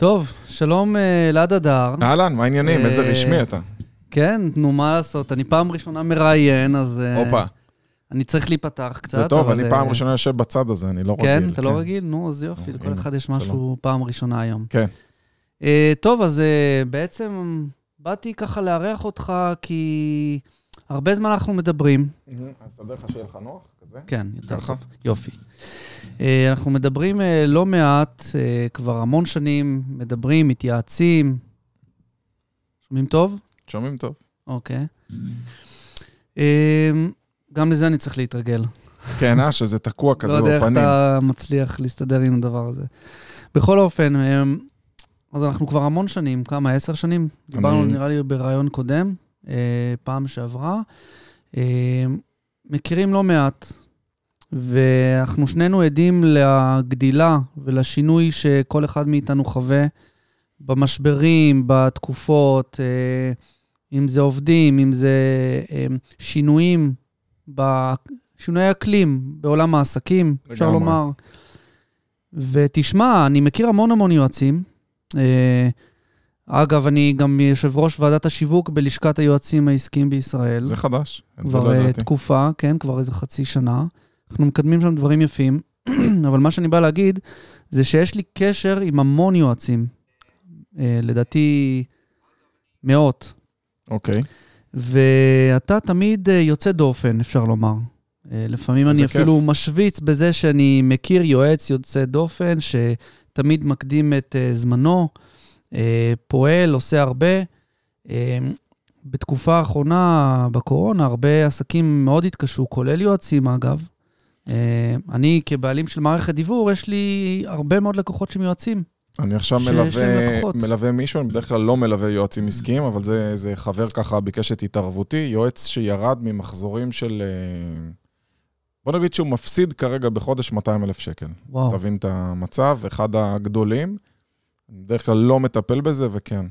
טוב, שלום אה, אלעד אדר. אהלן, מה העניינים? איזה אה, רשמי אתה. כן, נו, מה לעשות? אני פעם ראשונה מראיין, אז אה, הופה, אני צריך להיפתח קצת. זה טוב, אבל, אני פעם ראשונה יושב בצד הזה, אני לא רגיל. כן, אתה לא רגיל? נו, אז יופי, נו, לכל אחד יש. משהו פעם ראשונה היום. כן. טוב, אז בעצם באתי ככה לארח אותך, כי הרבה זמן אנחנו מדברים. אז אסדר לך שיהיה לך נוח, כזה? כן, יותר? טוב. יופי. אה, אנחנו מדברים אה, לא מעט, אה, כבר המון שנים, מדברים, מתייעצים. שומעים טוב? שומעים טוב. אוקיי. גם לזה אני צריך להתרגל. כן, אה, שזה תקוע כזה לא יודע איך בפנים. אתה מצליח להסתדר עם הדבר הזה. בכל אופן, אז אנחנו כבר המון שנים, כמה? עשר שנים? דיברנו נראה לי ברעיון קודם, פעם שעברה. מכירים לא מעט, ואנחנו שנינו עדים לגדילה ולשינוי שכל אחד מאיתנו חווה במשברים, בתקופות, אה, אם זה עובדים, אם זה אה, שינויים, שינויי אקלים בעולם העסקים, אפשר. לומר. ותשמע, אני מכיר המון המון יועצים. אה, אגב, אני גם יושב ראש ועדת השיווק בלשכת היועצים העסקיים בישראל. זה חדש, את זה כבר לא. תקופה, כן, כבר איזה חצי שנה. אנחנו מקדמים שם דברים יפים, אבל מה שאני בא להגיד זה שיש לי קשר עם המון יועצים. אה, לדעתי, מאות. אוקיי. ואתה תמיד אה, יוצא דופן, אפשר לומר. אה, לפעמים אני כיף. אפילו משוויץ בזה שאני מכיר יועץ יוצא דופן, שתמיד מקדים את אה, זמנו, אה, פועל, עושה הרבה. אה, בתקופה האחרונה, בקורונה, הרבה עסקים מאוד התקשו, כולל יועצים אגב. אה, אני כבעלים של מערכת דיוור, יש לי הרבה מאוד לקוחות שהם יועצים. אני עכשיו להם מלווה. מלווה מישהו, אני בדרך כלל לא מלווה יועצים עסקיים, אבל זה, זה חבר ככה ביקש את התערבותי, יועץ שירד ממחזורים של... אה, בוא נגיד שהוא מפסיד כרגע בחודש 200 אלף שקל. וואו. תבין את המצב, אחד הגדולים. אני בדרך כלל לא מטפל בזה, וכן.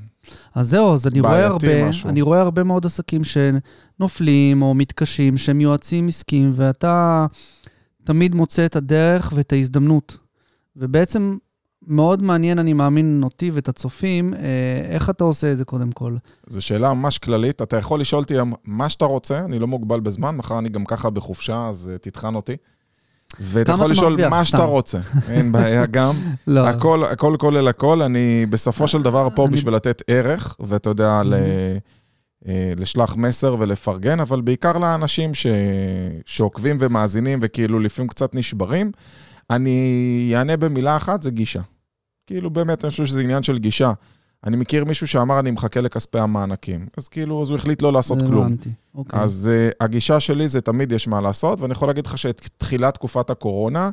אז זהו, אז אני רואה הרבה, משהו. אני רואה הרבה מאוד עסקים שנופלים או מתקשים, שהם יועצים עסקיים, ואתה תמיד מוצא את הדרך ואת ההזדמנות. ובעצם מאוד מעניין, אני מאמין, אותי ואת הצופים, אה, איך אתה עושה את זה קודם כל. זו שאלה ממש כללית. אתה יכול לשאול אותי מה שאתה רוצה, אני לא מוגבל בזמן, מחר אני גם ככה בחופשה, אז uh, תטחן אותי. ואתה יכול לשאול מרוויח? מה סתם. שאתה רוצה, אין בעיה גם. לא, הכל, הכל כולל הכל, אני בסופו של דבר פה אני- בשביל לתת ערך, ואתה יודע, ל... אה, לשלח מסר ולפרגן, אבל בעיקר לאנשים ש... שעוקבים ומאזינים וכאילו לפעמים קצת נשברים. אני אענה במילה אחת, זה גישה. כאילו באמת, אני חושב שזה עניין של גישה. אני מכיר מישהו שאמר, אני מחכה לכספי המענקים. אז כאילו, אז הוא החליט לא לעשות כלום. הבנתי. אוקיי. אז uh, הגישה שלי זה תמיד יש מה לעשות, ואני יכול להגיד לך שאת תחילת תקופת הקורונה,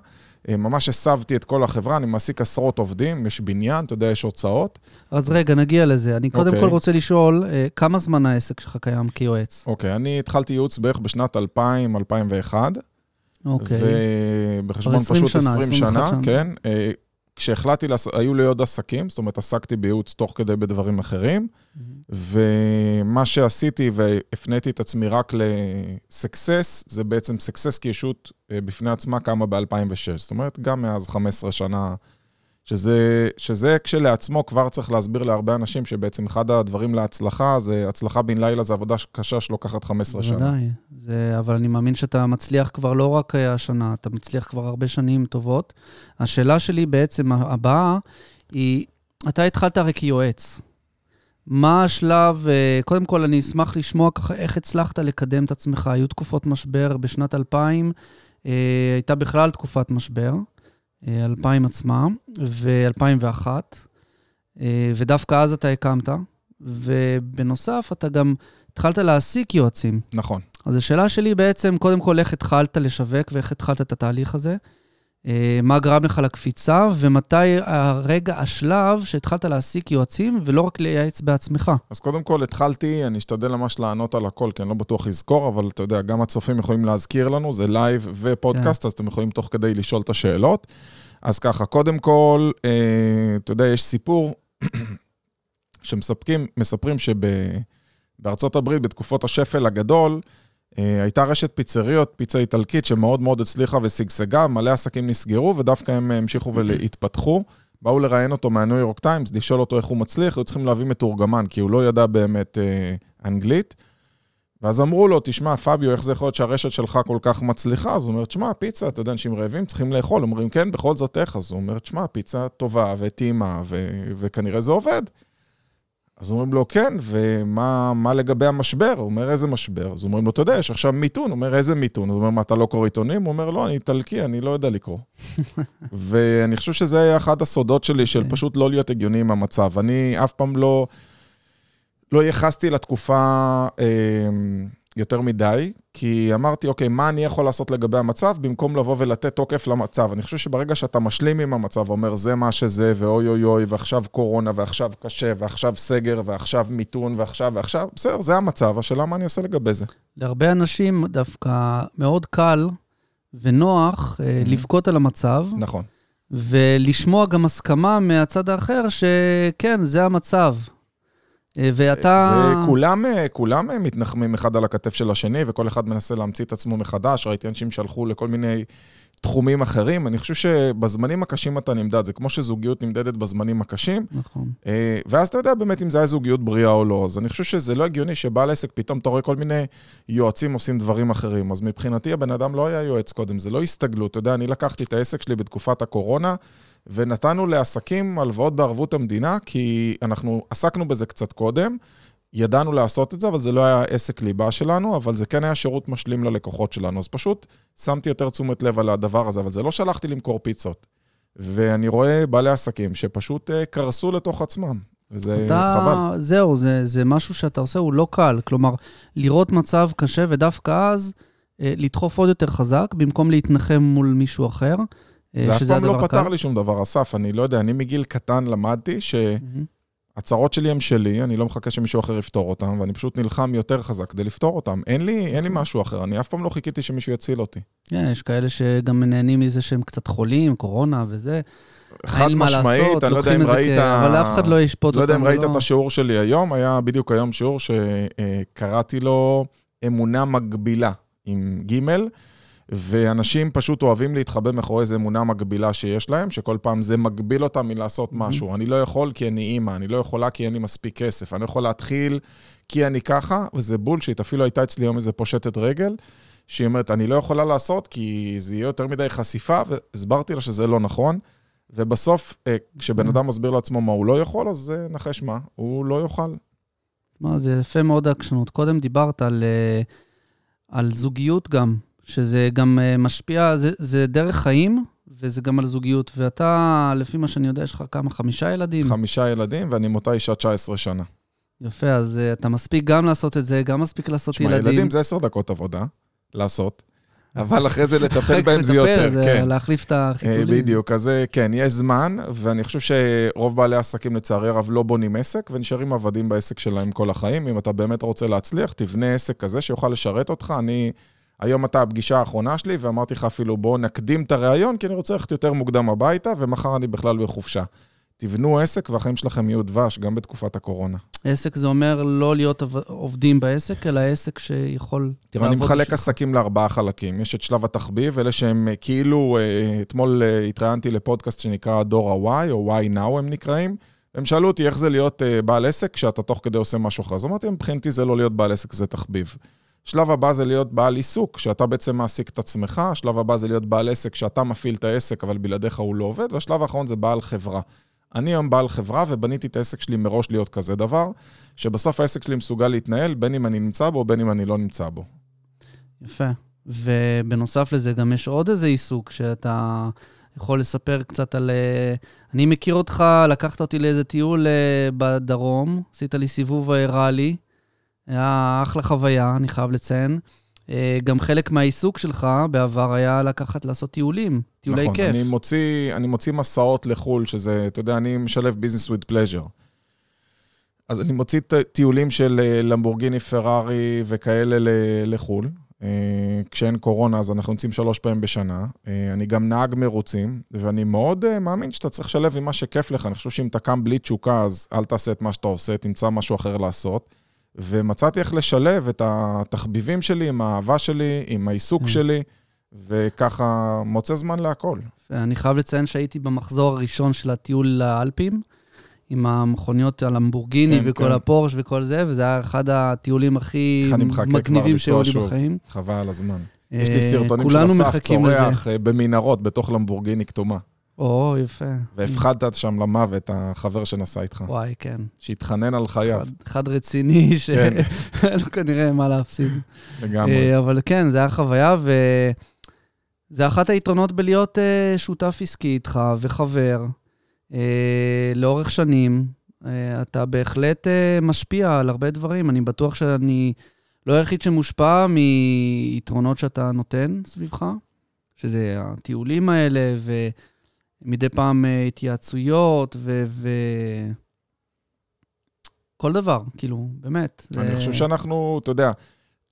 ממש הסבתי את כל החברה, אני מעסיק עשרות עובדים, יש בניין, אתה יודע, יש הוצאות. אז רגע, נגיע לזה. אני קודם אוקיי. כל רוצה לשאול, אה, כמה זמן העסק שלך קיים כיועץ? אוקיי, אני התחלתי ייעוץ בערך בשנת 2000, 2001, אוקיי. ובחשבון כבר 20 פשוט שנה, 20 21 שנה, שנה. כן. כשהחלטתי, לעש... היו לי עוד עסקים, זאת אומרת, עסקתי בייעוץ תוך כדי בדברים אחרים, ומה שעשיתי והפניתי את עצמי רק לסקסס, זה בעצם סקסס כישות אה, בפני עצמה קמה ב-2006. זאת אומרת, גם מאז 15 שנה, שזה, שזה כשלעצמו כבר צריך להסביר להרבה אנשים שבעצם אחד הדברים להצלחה, זה הצלחה בן לילה, זה עבודה קשה שלוקחת 15 שנה. בוודאי. זה, אבל אני מאמין שאתה מצליח כבר לא רק אה, השנה, אתה מצליח כבר הרבה שנים טובות. השאלה שלי בעצם הבאה היא, אתה התחלת הרי כיועץ. מה השלב, אה, קודם כל אני אשמח לשמוע ככה איך הצלחת לקדם את עצמך. היו תקופות משבר בשנת 2000, אה, הייתה בכלל תקופת משבר, 2000 עצמה, ו-2001, אה, ודווקא אז אתה הקמת, ובנוסף אתה גם התחלת להעסיק יועצים. נכון. אז השאלה שלי בעצם, קודם כל, איך התחלת לשווק ואיך התחלת את התהליך הזה? אה, מה גרם לך לקפיצה, ומתי הרגע, השלב שהתחלת להעסיק יועצים, ולא רק לייעץ בעצמך? אז קודם כל התחלתי, אני אשתדל ממש לענות על הכל, כי אני לא בטוח לזכור, אבל אתה יודע, גם הצופים יכולים להזכיר לנו, זה לייב ופודקאסט, אז אתם יכולים תוך כדי לשאול את השאלות. אז ככה, קודם כל, אה, אתה יודע, יש סיפור שמספקים, מספרים שבארצות הברית, בתקופות השפל הגדול, הייתה רשת פיצריות, פיצה איטלקית, שמאוד מאוד הצליחה ושגשגה, מלא עסקים נסגרו, ודווקא הם המשיכו והתפתחו, באו לראיין אותו מהניו יורק טיימס, לשאול אותו איך הוא מצליח, היו צריכים להביא מתורגמן, כי הוא לא ידע באמת אה, אנגלית. ואז אמרו לו, תשמע, פביו, איך זה יכול להיות שהרשת שלך כל כך מצליחה? אז הוא אומר, תשמע, פיצה, אתה יודע, אנשים רעבים צריכים לאכול. אומרים, כן, בכל זאת איך? אז הוא אומר, תשמע, פיצה טובה וטעימה, ו- וכנראה זה עובד. אז אומרים לו, כן, ומה לגבי המשבר? הוא אומר, איזה משבר? אז אומרים לו, אתה יודע, יש עכשיו מיתון. הוא אומר, איזה מיתון? הוא אומר, מה, אתה לא קורא עיתונים? הוא אומר, לא, אני איטלקי, אני לא יודע לקרוא. ואני חושב שזה היה אחד הסודות שלי, של כן. פשוט לא להיות הגיוני עם המצב. אני אף פעם לא... לא ייחסתי לתקופה אה, יותר מדי, כי אמרתי, אוקיי, מה אני יכול לעשות לגבי המצב, במקום לבוא ולתת תוקף למצב. אני חושב שברגע שאתה משלים עם המצב, אומר, זה מה שזה, ואוי אוי אוי, ועכשיו קורונה, ועכשיו קשה, ועכשיו סגר, ועכשיו מיתון, ועכשיו, ועכשיו, בסדר, זה המצב, השאלה מה אני עושה לגבי זה. להרבה אנשים דווקא מאוד קל ונוח mm-hmm. לבכות על המצב. נכון. ולשמוע גם הסכמה מהצד האחר שכן, זה המצב. אה, ואתה... זה כולם, אה, כולם אה, מתנחמים אחד על הכתף של השני, וכל אחד מנסה להמציא את עצמו מחדש. ראיתי אנשים שהלכו לכל מיני תחומים אחרים. אני חושב שבזמנים הקשים אתה נמדד, זה כמו שזוגיות נמדדת בזמנים הקשים. נכון. ואז אתה יודע באמת אם זה היה זוגיות בריאה או לא. אז אני חושב שזה לא הגיוני שבעל עסק, פתאום אתה רואה כל מיני יועצים עושים דברים אחרים. אז מבחינתי הבן אדם לא היה יועץ קודם, זה לא הסתגלות. אתה יודע, אני לקחתי את העסק שלי בתקופת הקורונה, ונתנו לעסקים הלוואות בערבות המדינה, כי אנחנו עסקנו בזה קצת קודם, ידענו לעשות את זה, אבל זה לא היה עסק ליבה שלנו, אבל זה כן היה שירות משלים ללקוחות שלנו. אז פשוט שמתי יותר תשומת לב על הדבר הזה, אבל זה לא שלחתי למכור פיצות. ואני רואה בעלי עסקים שפשוט אה, קרסו לתוך עצמם, וזה אתה, חבל. זהו, זה, זה משהו שאתה עושה, הוא לא קל. כלומר, לראות מצב קשה ודווקא אז אה, לדחוף עוד יותר חזק, במקום להתנחם מול מישהו אחר. אה, זה אף פעם לא פתר לי שום דבר, אסף, אני לא יודע, אני מגיל קטן למדתי שהצרות שלי הם שלי, אני לא מחכה שמישהו אחר יפתור אותם, ואני פשוט נלחם יותר חזק כדי לפתור אותם. אין לי, אין לי. משהו אחר, אני אף פעם לא חיכיתי שמישהו יציל אותי. כן, יש כאלה שגם נהנים מזה שהם קצת חולים, קורונה וזה. חד משמעית, אני לא יודע אם ראית... אבל אף אחד לא ישפוט אותם. לא יודע אם ראית את השיעור שלי היום, היה בדיוק היום שיעור שקראתי לו אמונה מגבילה עם גימל. ואנשים פשוט אוהבים להתחבא מאחורי איזו אמונה מגבילה שיש להם, שכל פעם זה מגביל אותם מלעשות mm-hmm. משהו. אני לא יכול כי אני אימא, אני לא יכולה כי אין לי מספיק כסף, אני לא יכול להתחיל כי אני ככה, וזה בולשיט. אפילו הייתה אצלי היום איזה פושטת רגל, שהיא אומרת, אני לא יכולה לעשות כי זה יהיה יותר מדי חשיפה, והסברתי לה שזה לא נכון. ובסוף, אה, כשבן mm-hmm. אדם מסביר לעצמו מה הוא לא יכול, אז אה, נחש מה, הוא לא יוכל. מה, זה יפה מאוד העקשנות. קודם דיברת על, אה, על זוגיות גם. שזה גם אה, משפיע, זה, זה דרך חיים, וזה גם על זוגיות. ואתה, לפי מה שאני יודע, יש לך כמה? חמישה ילדים? חמישה ילדים, ואני עם אותה אישה 19 שנה. יפה, אז uh, אתה מספיק גם לעשות את זה, גם מספיק לעשות שמה, ילדים. ילדים זה עשר דקות עבודה, לעשות. אבל אחרי זה לטפל בהם זה יותר, זה כן. להחליף את החיתולים. אה, בדיוק, אז כן, יש זמן, ואני חושב שרוב בעלי העסקים, לצערי הרב, לא בונים עסק, ונשארים עבדים בעסק שלהם כל החיים. אם אתה באמת רוצה להצליח, תבנה עסק כזה שיוכל לשרת אותך. אני... היום אתה הפגישה האחרונה שלי, ואמרתי לך אפילו, בואו נקדים את הריאיון, כי אני רוצה ללכת יותר מוקדם הביתה, ומחר אני בכלל בחופשה. תבנו עסק והחיים שלכם יהיו דבש, גם בתקופת הקורונה. עסק זה אומר לא להיות עובדים בעסק, אלא עסק שיכול תראה, אני מחלק עסקים לארבעה חלקים. יש את שלב התחביב, אלה שהם אה, כאילו, אה, אתמול אה, התראיינתי לפודקאסט שנקרא דור ה-Y, או Y Now הם נקראים. הם שאלו אותי איך זה להיות בעל עסק כשאתה תוך כדי עושה משהו אחר. אז אמרתי, מבחינתי זה לא להיות בעל עסק, זה תחביב. שלב הבא זה להיות בעל עיסוק, שאתה בעצם מעסיק את עצמך, השלב הבא זה להיות בעל עסק, שאתה מפעיל את העסק, אבל בלעדיך הוא לא עובד, והשלב האחרון זה בעל חברה. אני היום בעל חברה ובניתי את העסק שלי מראש להיות כזה דבר, שבסוף העסק שלי מסוגל להתנהל, בין אם אני נמצא בו, בין אם אני לא נמצא בו. יפה. ובנוסף לזה גם יש עוד איזה עיסוק שאתה יכול לספר קצת על... אה, אני מכיר אותך, לקחת אותי לאיזה טיול אה, בדרום, עשית לי סיבוב אה, ריאלי. היה אחלה חוויה, אני חייב לציין. אה, גם חלק מהעיסוק שלך בעבר היה לקחת, לעשות טיולים, טיולי נכון, כיף. נכון, אני מוציא, אני מוציא מסעות לחו"ל, שזה, אתה יודע, אני משלב ביזנס with pleasure. אז אני מוציא טיולים של אה, למבורגיני, פרארי וכאלה לחו"ל. אה, כשאין קורונה, אז אנחנו יוצאים שלוש פעמים בשנה. אני גם נהג מרוצים, ואני מאוד מאמין שאתה צריך לשלב עם מה שכיף לך. אני חושב שאם אתה קם בלי תשוקה, אז אל תעשה את מה שאתה עושה, תמצא משהו אחר לעשות. ומצאתי איך לשלב את התחביבים שלי עם האהבה שלי, עם העיסוק mm. שלי, וככה מוצא זמן להכל. אני חייב לציין שהייתי במחזור הראשון של הטיול לאלפים, עם המכוניות הלמבורגיני כן, וכל כן. הפורש וכל זה, וזה היה אחד הטיולים הכי מגניבים שהיו לי. בחיים. חבל על הזמן. אה, יש לי סרטונים של אסף. צורח אה, במנהרות בתוך למבורגיני כתומה. או, יפה. והפחדת שם למוות את החבר שנסע איתך, וואי, כן. שהתחנן על חייו, אחד- אחד רציני, כן. שאין לו כנראה מה להפסיד. לגמרי. אה, אבל כן, זה היה חוויה, וזה אחת היתרונות בלהיות אה, שותף עסקי איתך וחבר אה, לאורך שנים. אתה בהחלט משפיע על הרבה דברים. אני בטוח שאני לא היחיד שמושפע מיתרונות שאתה נותן סביבך, שזה הטיולים האלה, ומדי פעם אה, התייעצויות, ו... ו... כל דבר, כאילו, באמת. אני זה- חושב שאנחנו, אתה יודע,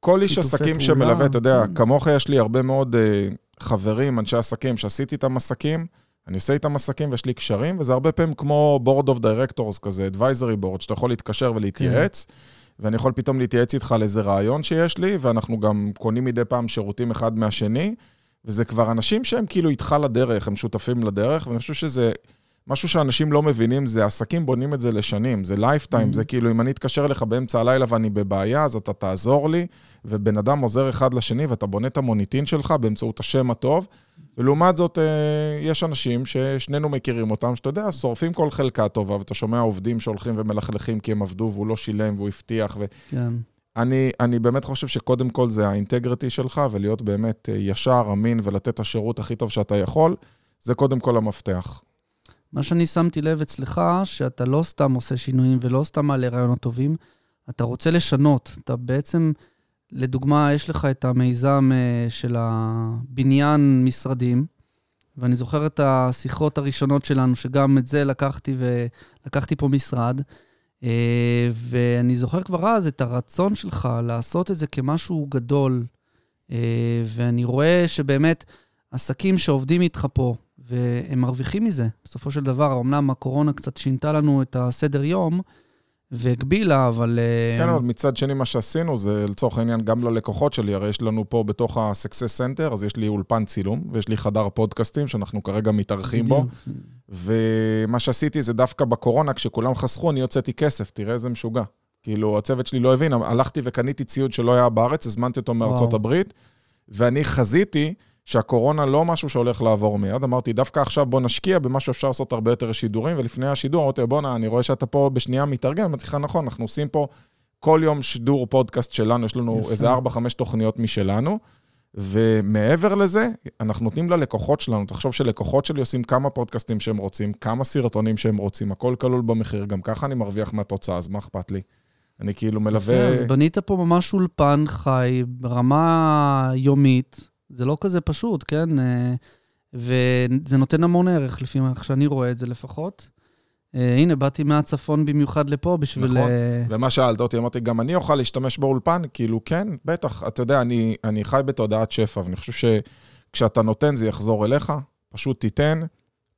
כל איש עסקים פעולה, שמלווה, אתה יודע, כן. כמוך יש לי הרבה מאוד אה, חברים, אנשי עסקים, שעשיתי איתם עסקים, אני עושה איתם עסקים ויש לי קשרים, וזה הרבה פעמים כמו board of directors כזה, advisory board, שאתה יכול להתקשר ולהתייעץ, ואני יכול פתאום להתייעץ איתך על איזה רעיון שיש לי, ואנחנו גם קונים מדי פעם שירותים אחד מהשני, וזה כבר אנשים שהם כאילו איתך לדרך, הם שותפים לדרך, ואני חושב שזה... משהו שאנשים לא מבינים זה, עסקים בונים את זה לשנים, זה lifetime, Mhm. זה כאילו, אם אני אתקשר אליך באמצע הלילה ואני בבעיה, אז אתה תעזור לי, ובן אדם עוזר אחד לשני, ואתה בונה את המוניטין שלך באמצעות השם הטוב. ולעומת זאת, אה, יש אנשים ששנינו מכירים אותם, שאתה יודע, שורפים כל חלקה טובה, ואתה שומע עובדים שהולכים ומלכלכים כי הם עבדו, והוא לא שילם, והוא הבטיח, כן. ואני אני באמת חושב שקודם כל זה האינטגריטי שלך, ולהיות באמת אה, ישר, אמין, ולתת את השירות הכי טוב שאתה יכול, זה קודם כל המפתח. מה שאני שמתי לב אצלך, שאתה לא סתם עושה שינויים ולא סתם מעלה רעיונות טובים, אתה רוצה לשנות. אתה בעצם, לדוגמה, יש לך את המיזם אה, של הבניין משרדים, ואני זוכר את השיחות הראשונות שלנו, שגם את זה לקחתי ולקחתי פה משרד, ואני זוכר כבר אז את הרצון שלך לעשות את זה כמשהו גדול, אה, ואני רואה שבאמת עסקים שעובדים איתך פה, והם מרוויחים מזה. בסופו של דבר, אמנם הקורונה קצת שינתה לנו את הסדר יום והגבילה, אבל... אה, כן, אבל מצד שני, מה שעשינו זה לצורך העניין גם ללקוחות שלי, הרי יש לנו פה בתוך ה-Success Center, אז יש לי אולפן צילום, ויש לי חדר פודקאסטים שאנחנו כרגע מתארחים בו. ומה שעשיתי זה דווקא בקורונה, כשכולם חסכו, אני הוצאתי כסף, תראה איזה משוגע. כאילו, הצוות שלי לא הבין, הלכתי וקניתי ציוד שלא היה בארץ, הזמנתי אותו מארצות וואו. הברית, ואני חזיתי שהקורונה לא משהו שהולך לעבור מיד. אמרתי, דווקא עכשיו בוא נשקיע במה שאפשר לעשות הרבה יותר שידורים, ולפני השידור אמרתי, בואנה, אני רואה שאתה פה בשנייה מתארגן, אמרתי לך, נכון, אנחנו עושים פה כל יום שידור פודקאסט שלנו, יש לנו יפה. איזה 4-5 תוכניות משלנו, ומעבר לזה, אנחנו נותנים ללקוחות שלנו, תחשוב שלקוחות שלי עושים כמה פודקאסטים שהם רוצים, כמה סרטונים שהם רוצים, הכל כלול במחיר, גם ככה אני מרוויח מהתוצאה, אז מה אכפת לי? אני כאילו מלווה... אז בנית פה ממש אולפן חי ברמה יומית, זה לא כזה פשוט, כן? אה, וזה נותן המון ערך, לפי איך שאני רואה את זה לפחות. אה, הנה, באתי מהצפון במיוחד לפה בשביל... נכון. אה, ומה שאלת אותי, אמרתי, גם אני אוכל להשתמש באולפן? כאילו, כן, בטח. אתה יודע, אני, אני חי בתודעת שפע, ואני חושב שכשאתה נותן זה יחזור אליך, פשוט תיתן,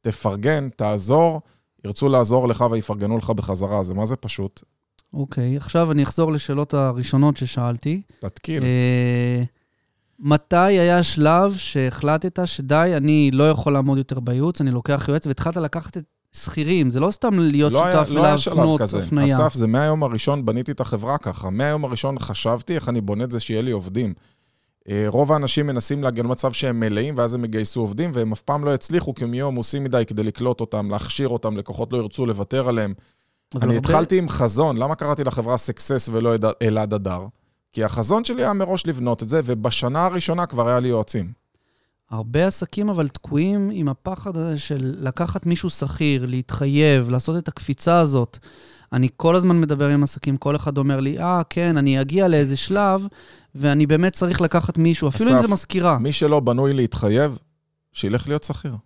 תפרגן, תעזור, ירצו לעזור לך ויפרגנו לך בחזרה, זה מה זה פשוט? אוקיי, עכשיו אני אחזור לשאלות הראשונות ששאלתי. תתקיל. אה, מתי היה השלב שהחלטת שדי, אני לא יכול לעמוד יותר בייעוץ, אני לוקח יועץ, והתחלת לקחת את שכירים, זה לא סתם להיות לא היה, שותף לא היה שלב כזה. הפנייה. אסף, זה מהיום הראשון בניתי את החברה ככה. מהיום הראשון חשבתי איך אני בונה את זה שיהיה לי עובדים. אה, רוב האנשים מנסים להגיע למצב שהם מלאים, ואז הם יגייסו עובדים, והם אף פעם לא יצליחו, כי הם יהיו עמוסים מדי כדי לקלוט אותם, להכשיר אותם, לקוחות לא ירצו לוותר עליהם. אני התחלתי עם חזון, למה קראתי לחברה סקסס ולא אלעד אדר? כי החזון שלי היה מראש לבנות את זה, ובשנה הראשונה כבר היה לי יועצים. הרבה עסקים אבל תקועים עם הפחד הזה של לקחת מישהו שכיר, להתחייב, לעשות את הקפיצה הזאת. אני כל הזמן מדבר עם עסקים, כל אחד אומר לי, אה, כן, אני אגיע לאיזה שלב, ואני באמת צריך לקחת מישהו, אפילו אם אסף, זה מזכירה. מי שלא בנוי להתחייב, שילך להיות שכיר.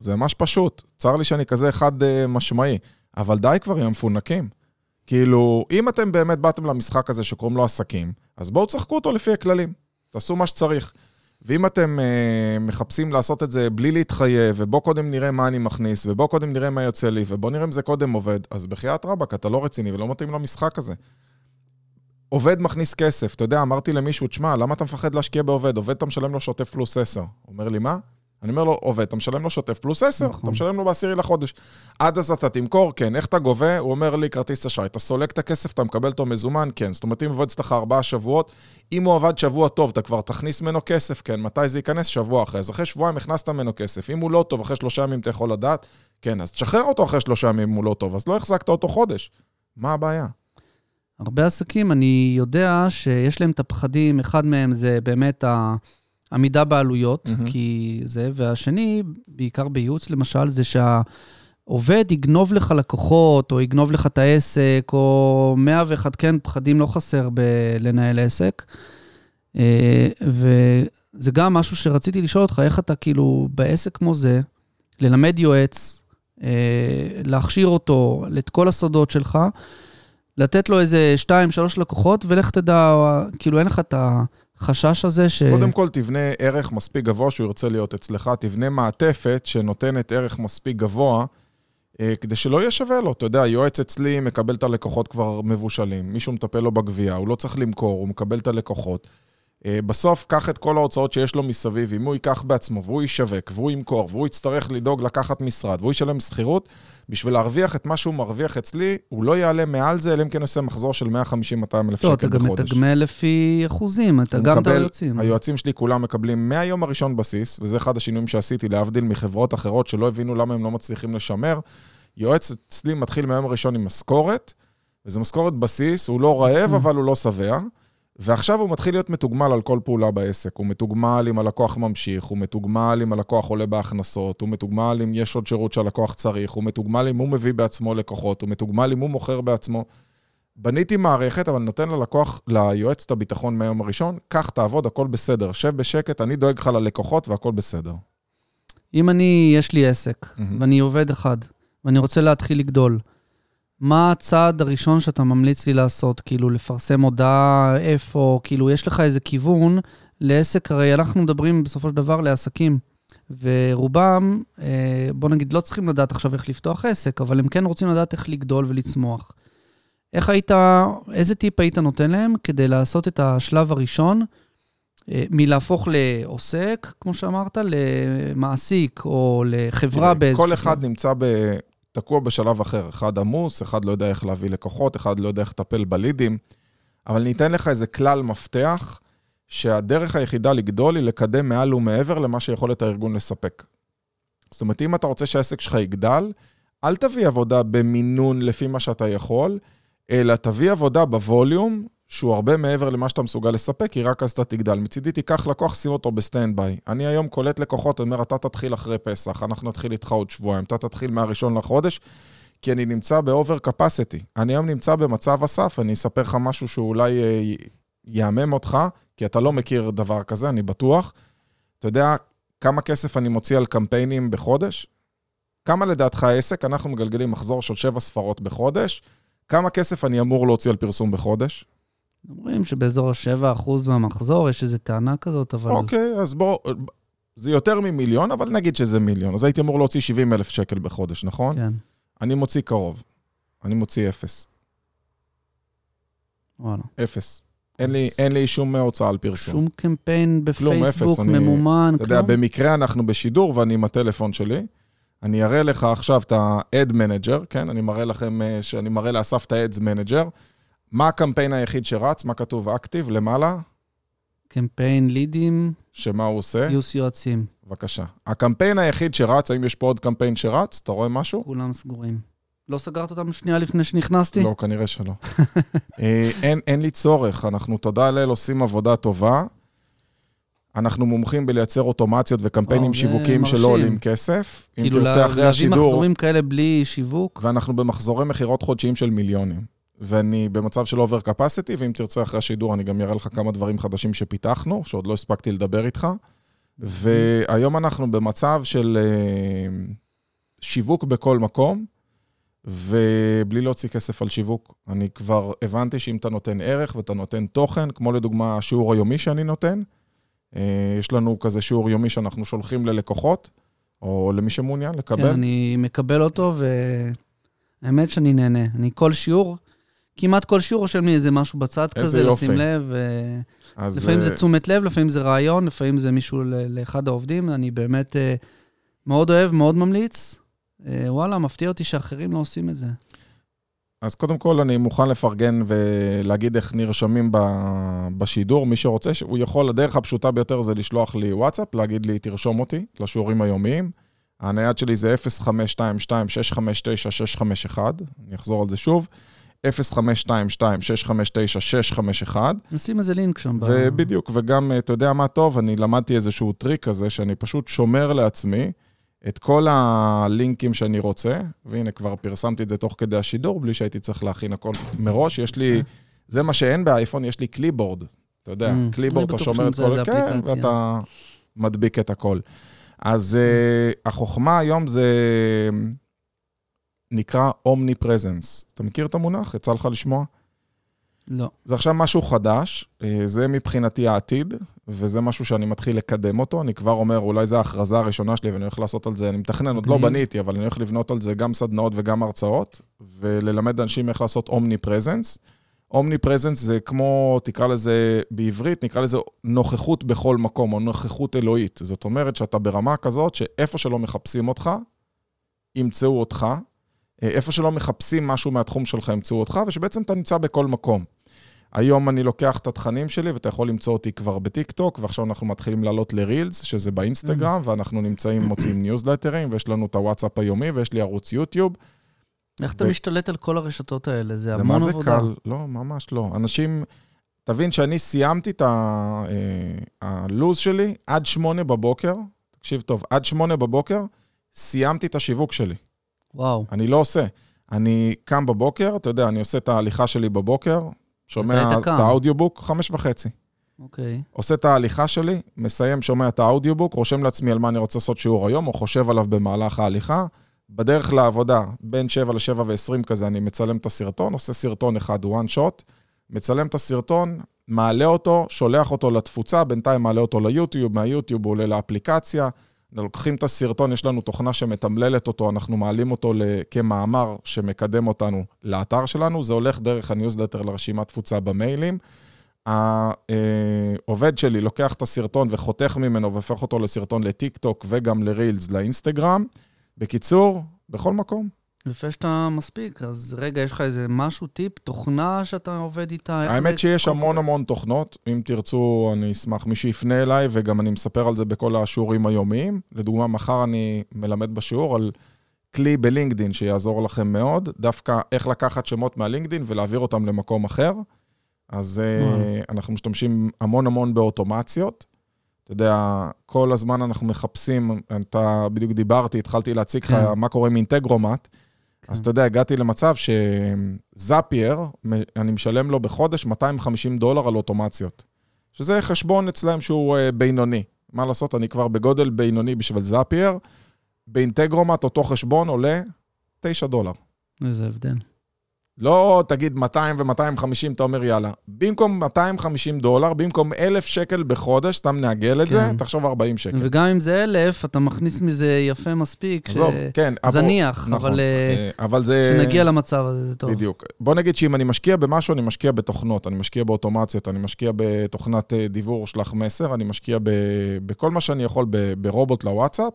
זה ממש פשוט. צר לי שאני כזה חד אה, משמעי, אבל די כבר עם המפונקים. כאילו, אם אתם באמת באתם למשחק הזה שקוראים לו עסקים, אז בואו תשחקו אותו לפי הכללים. תעשו מה שצריך. ואם אתם אה, מחפשים לעשות את זה בלי להתחייב, ובוא קודם נראה מה אני מכניס, ובוא קודם נראה מה יוצא לי, ובוא נראה אם זה קודם עובד, אז בחייאת רבאק, אתה לא רציני ולא מתאים למשחק הזה. עובד מכניס כסף. אתה יודע, אמרתי למישהו, תשמע, למה אתה מפחד להשקיע בעובד? עובד אתה משלם לו שוטף פלוס 10. הוא אומר לי, מה? אני אומר לו, עובד, אתה משלם לו שוטף פלוס 10, נכון. אתה משלם לו בעשירי לחודש. עד אז אתה תמכור, כן. איך אתה גובה? הוא אומר לי, כרטיס אשראי. אתה סולק את הכסף, אתה מקבל אותו מזומן, כן. זאת אומרת, אם עובד אצלך ארבעה שבועות, אם הוא עבד שבוע טוב, אתה כבר תכניס ממנו כסף, כן. מתי זה ייכנס? שבוע אחרי. אז אחרי שבועיים הכנסת ממנו כסף. אם הוא לא טוב, אחרי שלושה ימים אתה יכול לדעת, כן, אז תשחרר אותו אחרי שלושה ימים אם הוא לא טוב. אז לא החזקת אותו חודש. מה הבעיה? הרבה עסקים, אני יודע שיש להם את הפחדים, אחד מהם זה באמת העמידה בעלויות, מהמם. כי זה, והשני, בעיקר בייעוץ למשל, זה שהעובד יגנוב לך לקוחות, או יגנוב לך את העסק, או 101, כן, פחדים לא חסר בלנהל עסק. אה, וזה גם משהו שרציתי לשאול אותך, איך אתה כאילו בעסק כמו זה, ללמד יועץ, אה, להכשיר אותו את כל הסודות שלך, לתת לו איזה שתיים, שלוש לקוחות, ולך תדע, כאילו אין לך את החשש הזה ש... אז קודם כל תבנה ערך מספיק גבוה שהוא ירצה להיות אצלך, תבנה מעטפת שנותנת ערך מספיק גבוה, אה, כדי שלא יהיה שווה לו. אתה יודע, יועץ אצלי מקבל את הלקוחות כבר מבושלים, מישהו מטפל לו בגבייה, הוא לא צריך למכור, הוא מקבל את הלקוחות. אה, בסוף, קח את כל ההוצאות שיש לו מסביב, אם הוא ייקח בעצמו, והוא ישווק, והוא ימכור, והוא יצטרך לדאוג לקחת משרד, והוא ישלם שכירות, בשביל להרוויח את מה שהוא מרוויח אצלי, הוא לא יעלה מעל זה, אלא אם כן עושה מחזור של 150-200 אלף לא, שקל אתה גם בחודש. מתגמל לפי אחוזים, אתה גם את היוצאים. היועצים שלי כולם מקבלים מהיום הראשון בסיס, וזה אחד השינויים שעשיתי, להבדיל מחברות אחרות שלא הבינו למה הם לא מצליחים לשמר. יועץ אצלי מתחיל מהיום הראשון עם משכורת, וזו משכורת בסיס, הוא לא רעב, אבל הוא לא שבע. ועכשיו הוא מתחיל להיות מתוגמל על כל פעולה בעסק. הוא מתוגמל אם הלקוח ממשיך, הוא מתוגמל אם הלקוח עולה בהכנסות, הוא מתוגמל אם יש עוד שירות שהלקוח צריך, הוא מתוגמל אם הוא מביא בעצמו לקוחות, הוא מתוגמל אם הוא מוכר בעצמו. בניתי מערכת, אבל נותן ללקוח, ליועץ את הביטחון מהיום הראשון, קח, תעבוד, הכל בסדר, שב בשקט, אני דואג לך ללקוחות והכל בסדר. אם אני, יש לי עסק, מהמם. ואני עובד אחד, ואני רוצה להתחיל לגדול, מה הצעד הראשון שאתה ממליץ לי לעשות? כאילו, לפרסם הודעה, איפה, כאילו, יש לך איזה כיוון לעסק, הרי אנחנו מדברים בסופו של דבר לעסקים, ורובם, אה, בוא נגיד, לא צריכים לדעת עכשיו איך לפתוח עסק, אבל הם כן רוצים לדעת איך לגדול ולצמוח. איך היית, איזה טיפ היית נותן להם כדי לעשות את השלב הראשון, אה, מלהפוך לעוסק, כמו שאמרת, למעסיק או לחברה באיזשהו... כל אחד נמצא ב... תקוע בשלב אחר. אחד עמוס, אחד לא יודע איך להביא לקוחות, אחד לא יודע איך לטפל בלידים. אבל אני אתן לך איזה כלל מפתח, שהדרך היחידה לגדול היא לקדם מעל ומעבר למה שיכולת הארגון לספק. זאת אומרת, אם אתה רוצה שהעסק שלך יגדל, אל תביא עבודה במינון לפי מה שאתה יכול, אלא תביא עבודה ב volume, שהוא הרבה מעבר למה שאתה מסוגל לספק, כי רק אז אתה תגדל. מצידי תיקח לקוח, שים אותו ב standby. אני היום קולט לקוחות, אומר, אתה תתחיל אחרי פסח, אנחנו נתחיל איתך עוד שבועיים, אתה תתחיל מהראשון לחודש, כי אני נמצא באובר קפסיטי. אני היום נמצא במצב הסף, אני אספר לך משהו שאולי אה, יהמם אותך, כי אתה לא מכיר דבר כזה, אני בטוח. אתה יודע כמה כסף אני מוציא על קמפיינים בחודש? כמה לדעתך העסק? אנחנו מגלגלים מחזור של שבע ספרות בחודש. כמה כסף אני אמור להוציא על פרסום בחודש? אומרים שבאזור ה-7% מהמחזור יש איזו טענה כזאת, אבל... אוקיי, אז בוא, זה יותר ממיליון, אבל נגיד שזה מיליון. אז הייתי אמור להוציא 70 אלף שקל בחודש, נכון? כן, אני מוציא קרוב. אני מוציא אפס. וואלה. אפס. אין לי, אין לי שום הוצאה על פרסום. שום קמפיין כלום, בפייסבוק אפס, אני- ממומן, אתה יודע, כלום? במקרה אנחנו בשידור ואני עם הטלפון שלי. אני אראה לך עכשיו את ה-Ad Manager, כן? אני מראה לכם, אה, שאני מראה לאסף את ה-Ads Manager. מה הקמפיין היחיד שרץ? מה כתוב אקטיב למעלה? קמפיין לידים, שמה הוא עושה? גיוס יועצים, בבקשה. הקמפיין היחיד שרץ, האם יש פה עוד קמפיין שרץ? אתה רואה משהו? כולם סגורים. לא סגרת אותם שנייה לפני שנכנסתי? לא, כנראה שלא. אה, אין, אין לי צורך, אנחנו, תודה לאל, עושים עבודה טובה. אנחנו מומחים בלייצר אוטומציות וקמפיינים שיווקיים שלא. עולים כסף. אם כאילו, להביא מחזורים כאלה בלי שיווק? ואנחנו במחזורי מכירות חודשיים של מיליונים. ואני במצב של אובר קפסיטי, ואם תרצה אחרי השידור, אני גם אראה לך כמה דברים חדשים שפיתחנו, שעוד לא הספקתי לדבר איתך. והיום אנחנו במצב של אה, שיווק בכל מקום, ובלי להוציא כסף על שיווק. אני כבר הבנתי שאם אתה נותן ערך ואתה נותן תוכן, כמו לדוגמה השיעור היומי שאני נותן, אה, יש לנו כזה שיעור יומי שאנחנו שולחים ללקוחות, או למי שמעוניין לקבל. כן, אני מקבל אותו, והאמת שאני נהנה. אני כל שיעור, כמעט כל שיעור רושם לי איזה משהו בצד איזה כזה, יופי. לשים לב. ו- אז... לפעמים אה, זה תשומת לב, לפעמים זה רעיון, לפעמים זה מישהו ל- לאחד העובדים. אני באמת אה, מאוד אוהב, מאוד ממליץ. אה, וואלה, מפתיע אותי שאחרים לא עושים את זה. אז קודם כל, אני מוכן לפרגן ולהגיד איך נרשמים ב- בשידור. מי שרוצה, הוא יכול, הדרך הפשוטה ביותר זה לשלוח לי וואטסאפ, להגיד לי, תרשום אותי לשיעורים היומיים. הנייד שלי זה 0522-659-651, אני אחזור על זה שוב, 0522-659-651. נשים איזה לינק שם. ב- ובדיוק, וגם, אתה יודע מה טוב? אני למדתי איזשהו טריק כזה, שאני פשוט שומר לעצמי את כל הלינקים שאני רוצה, והנה, כבר פרסמתי את זה תוך כדי השידור, בלי שהייתי צריך להכין הכל מראש. יש לי, זה מה שאין באייפון, יש לי קליבורד. אתה יודע, Mm, קליבורד, אתה שומר את כל... כן. ואתה מדביק את הכל. אז uh, החוכמה היום זה נקרא אומני פרזנס. אתה מכיר את המונח? יצא לך לשמוע? לא. זה עכשיו משהו חדש, אה, זה מבחינתי העתיד, וזה משהו שאני מתחיל לקדם אותו. אני כבר אומר, אולי זו ההכרזה הראשונה שלי ואני הולך לעשות על זה, אני מתכנן, עוד לא מגניב. בניתי, אבל אני הולך לבנות על זה גם סדנאות וגם הרצאות, וללמד אנשים איך לעשות אומני פרזנס. אומני פרזנס זה כמו, תקרא לזה בעברית, נקרא לזה נוכחות בכל מקום, או נוכחות אלוהית. זאת אומרת שאתה ברמה כזאת, שאיפה שלא מחפשים אותך, ימצאו אותך. אה, איפה שלא מחפשים משהו מהתחום שלך, ימצאו אותך, ושבעצם אתה נמצא בכל מקום. היום אני לוקח את התכנים שלי, ואתה יכול למצוא אותי כבר בטיקטוק, ועכשיו אנחנו מתחילים לעלות לרילס, שזה באינסטגרם, ואנחנו נמצאים, מוצאים ניוזלטרים, ויש לנו את הוואטסאפ היומי, ויש לי ערוץ יוטיוב. איך אתה ו- משתלט על כל הרשתות האלה? זה זה המון מה זה עבודה. קל? לא, ממש לא. אנשים, תבין שאני סיימתי את ה- אה, הלו"ז שלי עד שמונה בבוקר, תקשיב טוב, עד שמונה בבוקר, סיימתי את השיווק שלי. וואו. אני לא עושה. אני קם בבוקר, אתה יודע, אני עושה את ההליכה שלי בבוקר, שומע את? האודיובוק, חמש וחצי. אוקיי. עושה את ההליכה שלי, מסיים, שומע את האודיובוק, רושם לעצמי על מה אני רוצה לעשות שיעור היום, או חושב עליו במהלך ההליכה. בדרך לעבודה, בין 7 ל-7 ו-20 כזה, אני מצלם את הסרטון, עושה סרטון אחד, one shot, מצלם את הסרטון, מעלה אותו, שולח אותו לתפוצה, בינתיים מעלה אותו ליוטיוב, מהיוטיוב הוא עולה לאפליקציה. לוקחים את הסרטון, יש לנו תוכנה שמתמללת אותו, אנחנו מעלים אותו כמאמר שמקדם אותנו לאתר שלנו, זה הולך דרך הניוזלטר לרשימת תפוצה במיילים. העובד שלי לוקח את הסרטון וחותך ממנו והופך אותו לסרטון לטיק טוק וגם לרילס לאינסטגרם. בקיצור, בכל מקום. לפני שאתה מספיק, אז רגע, יש לך איזה משהו, טיפ, תוכנה שאתה עובד איתה? האמת זה שיש כל- המון המון תוכנות, אם תרצו, אני אשמח מי שיפנה אליי, וגם אני מספר על זה בכל השיעורים היומיים. לדוגמה, מחר אני מלמד בשיעור על כלי בלינקדין שיעזור לכם מאוד, דווקא איך לקחת שמות מהלינקדין ולהעביר אותם למקום אחר. אז אה. אנחנו משתמשים המון המון באוטומציות. אתה יודע, כל הזמן אנחנו מחפשים, אתה בדיוק דיברתי, התחלתי להציג לך כן. מה קורה עם אינטגרומט. אז אתה יודע, הגעתי למצב שזאפייר, אני משלם לו בחודש 250 דולר על אוטומציות. שזה חשבון אצלם שהוא אה, בינוני. מה לעשות, אני כבר בגודל בינוני בשביל זאפייר. באינטגרומט אותו חשבון עולה 9 דולר. איזה הבדל. לא תגיד 200 ו-250, אתה אומר יאללה. במקום 250 דולר, במקום 1,000 שקל בחודש, סתם נעגל את זה, כן. תחשוב 40 שקל. וגם אם זה אלף, אתה מכניס מזה יפה מספיק, ש- עזוב, כן. אבל- זניח, נכון, אבל אה, אה, אבל זה... כשנגיע למצב הזה, זה טוב. בדיוק. בוא נגיד שאם אני משקיע במשהו, אני משקיע בתוכנות, אני משקיע באוטומציות, אני משקיע בתוכנת אה, דיוור שלח מסר, אני משקיע ב, בכל מה שאני יכול ברובוט לוואטסאפ,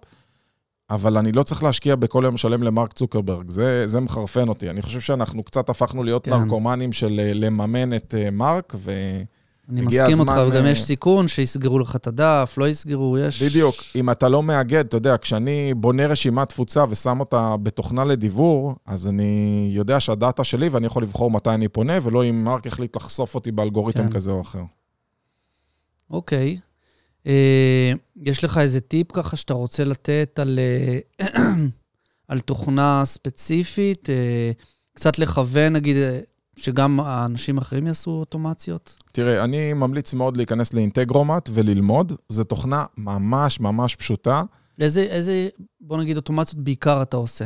אבל אני לא צריך להשקיע בכל יום שלם למרק צוקרברג, זה, זה מחרפן אותי. אני חושב שאנחנו קצת הפכנו להיות כן. נרקומנים של אה, לממן את אה, מרק, ו... אני מסכים אותך, הזמן, וגם אה, יש סיכון שיסגרו לך את הדף, לא יסגרו, יש... בדיוק, אם אתה לא מאגד, אתה יודע, כשאני בונה רשימת תפוצה ושם אותה בתוכנה לדיוור, אז אני יודע שהדאטה שלי ואני יכול לבחור מתי אני פונה, ולא אם מרק החליט לחשוף אותי באלגוריתם כן. כזה או אחר. אוקיי. אה, יש לך איזה טיפ ככה שאתה רוצה לתת על, אה, על תוכנה ספציפית? אה, קצת לכוון, נגיד, אה, שגם האנשים האחרים יעשו אוטומציות? תראה, אני ממליץ מאוד להיכנס לאינטגרומט וללמוד. זו תוכנה ממש ממש פשוטה. איזה, איזה, בוא נגיד, אוטומציות בעיקר אתה עושה?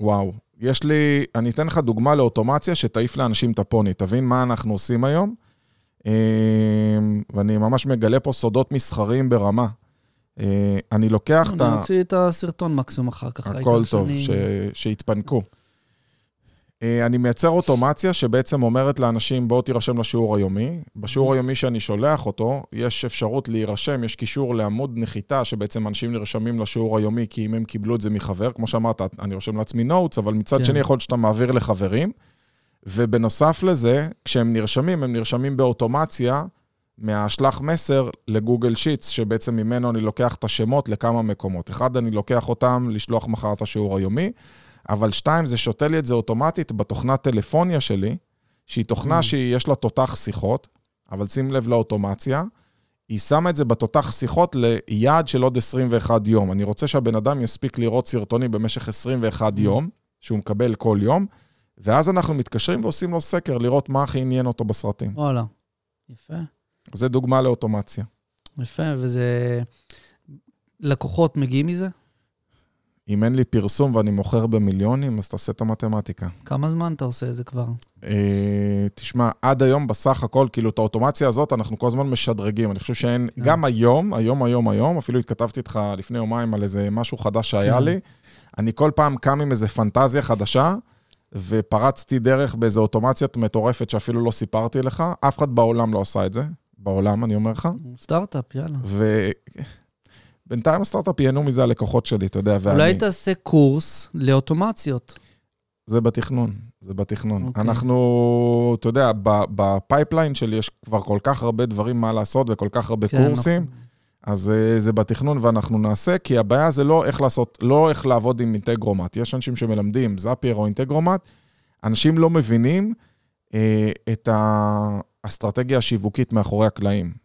וואו. יש לי, אני אתן לך דוגמה לאוטומציה שתעיף לאנשים את הפוני. תבין מה אנחנו עושים היום? אה, ואני ממש מגלה פה סודות מסחריים ברמה. אה, אני לוקח את אני ה... אוציא את הסרטון מקסימום אחר כך. הכל טוב, שאני- ש... שיתפנקו. אה, אני מייצר אוטומציה שבעצם אומרת לאנשים, בואו תירשם לשיעור היומי. בשיעור היומי שאני שולח אותו, יש אפשרות להירשם, יש קישור לעמוד נחיתה, שבעצם אנשים נרשמים לשיעור היומי, כי אם הם קיבלו את זה מחבר, כמו שאמרת, אני רושם לעצמי נוטס, אבל מצד כן. שני יכול להיות שאתה מעביר לחברים. ובנוסף לזה, כשהם נרשמים, הם נרשמים באוטומציה מהשלח מסר לגוגל שיטס, שבעצם ממנו אני לוקח את השמות לכמה מקומות. אחד, אני לוקח אותם לשלוח מחר את השיעור היומי, אבל שתיים, זה שותה לי את זה אוטומטית בתוכנת טלפוניה שלי, שהיא תוכנה Mm. שיש לה תותח שיחות, אבל שים לב לאוטומציה, היא שמה את זה בתותח שיחות ליעד של עוד 21 יום. אני רוצה שהבן אדם יספיק לראות סרטונים במשך 21 Mm. יום, שהוא מקבל כל יום, ואז אנחנו מתקשרים ועושים לו סקר, לראות מה הכי עניין אותו בסרטים. וואלה. יפה, זה דוגמה לאוטומציה. יפה, וזה... לקוחות מגיעים מזה? אם אין לי פרסום ואני מוכר במיליונים, אז תעשה את המתמטיקה. כמה זמן אתה עושה את זה כבר? אה, תשמע, עד היום בסך הכל, כאילו את האוטומציה הזאת, אנחנו כל הזמן משדרגים. אני חושב שאין, כן. גם היום, היום, היום, היום, אפילו התכתבתי איתך לפני יומיים על איזה משהו חדש שהיה כן. לי, אני כל פעם קם עם איזה פנטזיה חדשה, ופרצתי דרך באיזו אוטומציה מטורפת שאפילו לא סיפרתי לך. אף אחד בעולם לא עשה את זה, בעולם, אני אומר לך. סטארט-אפ, יאללה. ובינתיים הסטארט-אפ ייהנו מזה הלקוחות שלי, אתה יודע, ואני... אולי תעשה קורס לאוטומציות. זה בתכנון, זה בתכנון. Okay. אוקיי. אנחנו, אתה יודע, ב pipeline שלי יש כבר כל כך הרבה דברים מה לעשות וכל כך הרבה כן, קורסים, נכון. אז אה, זה בתכנון ואנחנו נעשה, כי הבעיה זה לא איך לעשות, לא איך לעבוד עם אינטגרומט. יש אנשים שמלמדים זאפייר או אינטגרומט, אנשים לא מבינים אה, את האסטרטגיה השיווקית מאחורי הקלעים.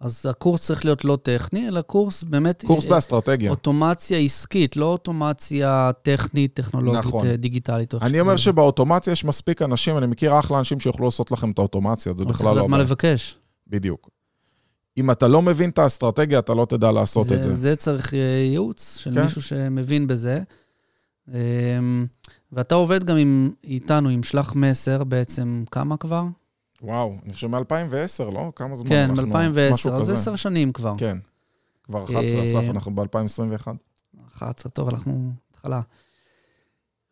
אז הקורס צריך להיות לא טכני, אלא קורס באמת... קורס אה, באסטרטגיה. אוטומציה עסקית, לא אוטומציה טכנית, טכנולוגית, נכון. אה, דיגיטלית. אני אומר שקוראים שבאוטומציה יש מספיק אנשים, אני מכיר אחלה אנשים שיוכלו לעשות לכם את האוטומציה, זה בכלל צריך לא... לדעת מה. לבקש. בדיוק. אם אתה לא מבין את האסטרטגיה, אתה לא תדע לעשות את זה. זה צריך אה, ייעוץ של כן. מישהו שמבין בזה. אמ, ואתה עובד גם עם, איתנו, עם שלח מסר בעצם, כמה כבר? וואו, אני חושב מ-2010, לא? כמה זמן כן, אנחנו... מ-2010, משהו אז כזה. עשר שנים כבר. כן. כבר 11, אה, אסף, אנחנו ב-2021. 11, טוב, אנחנו התחלה.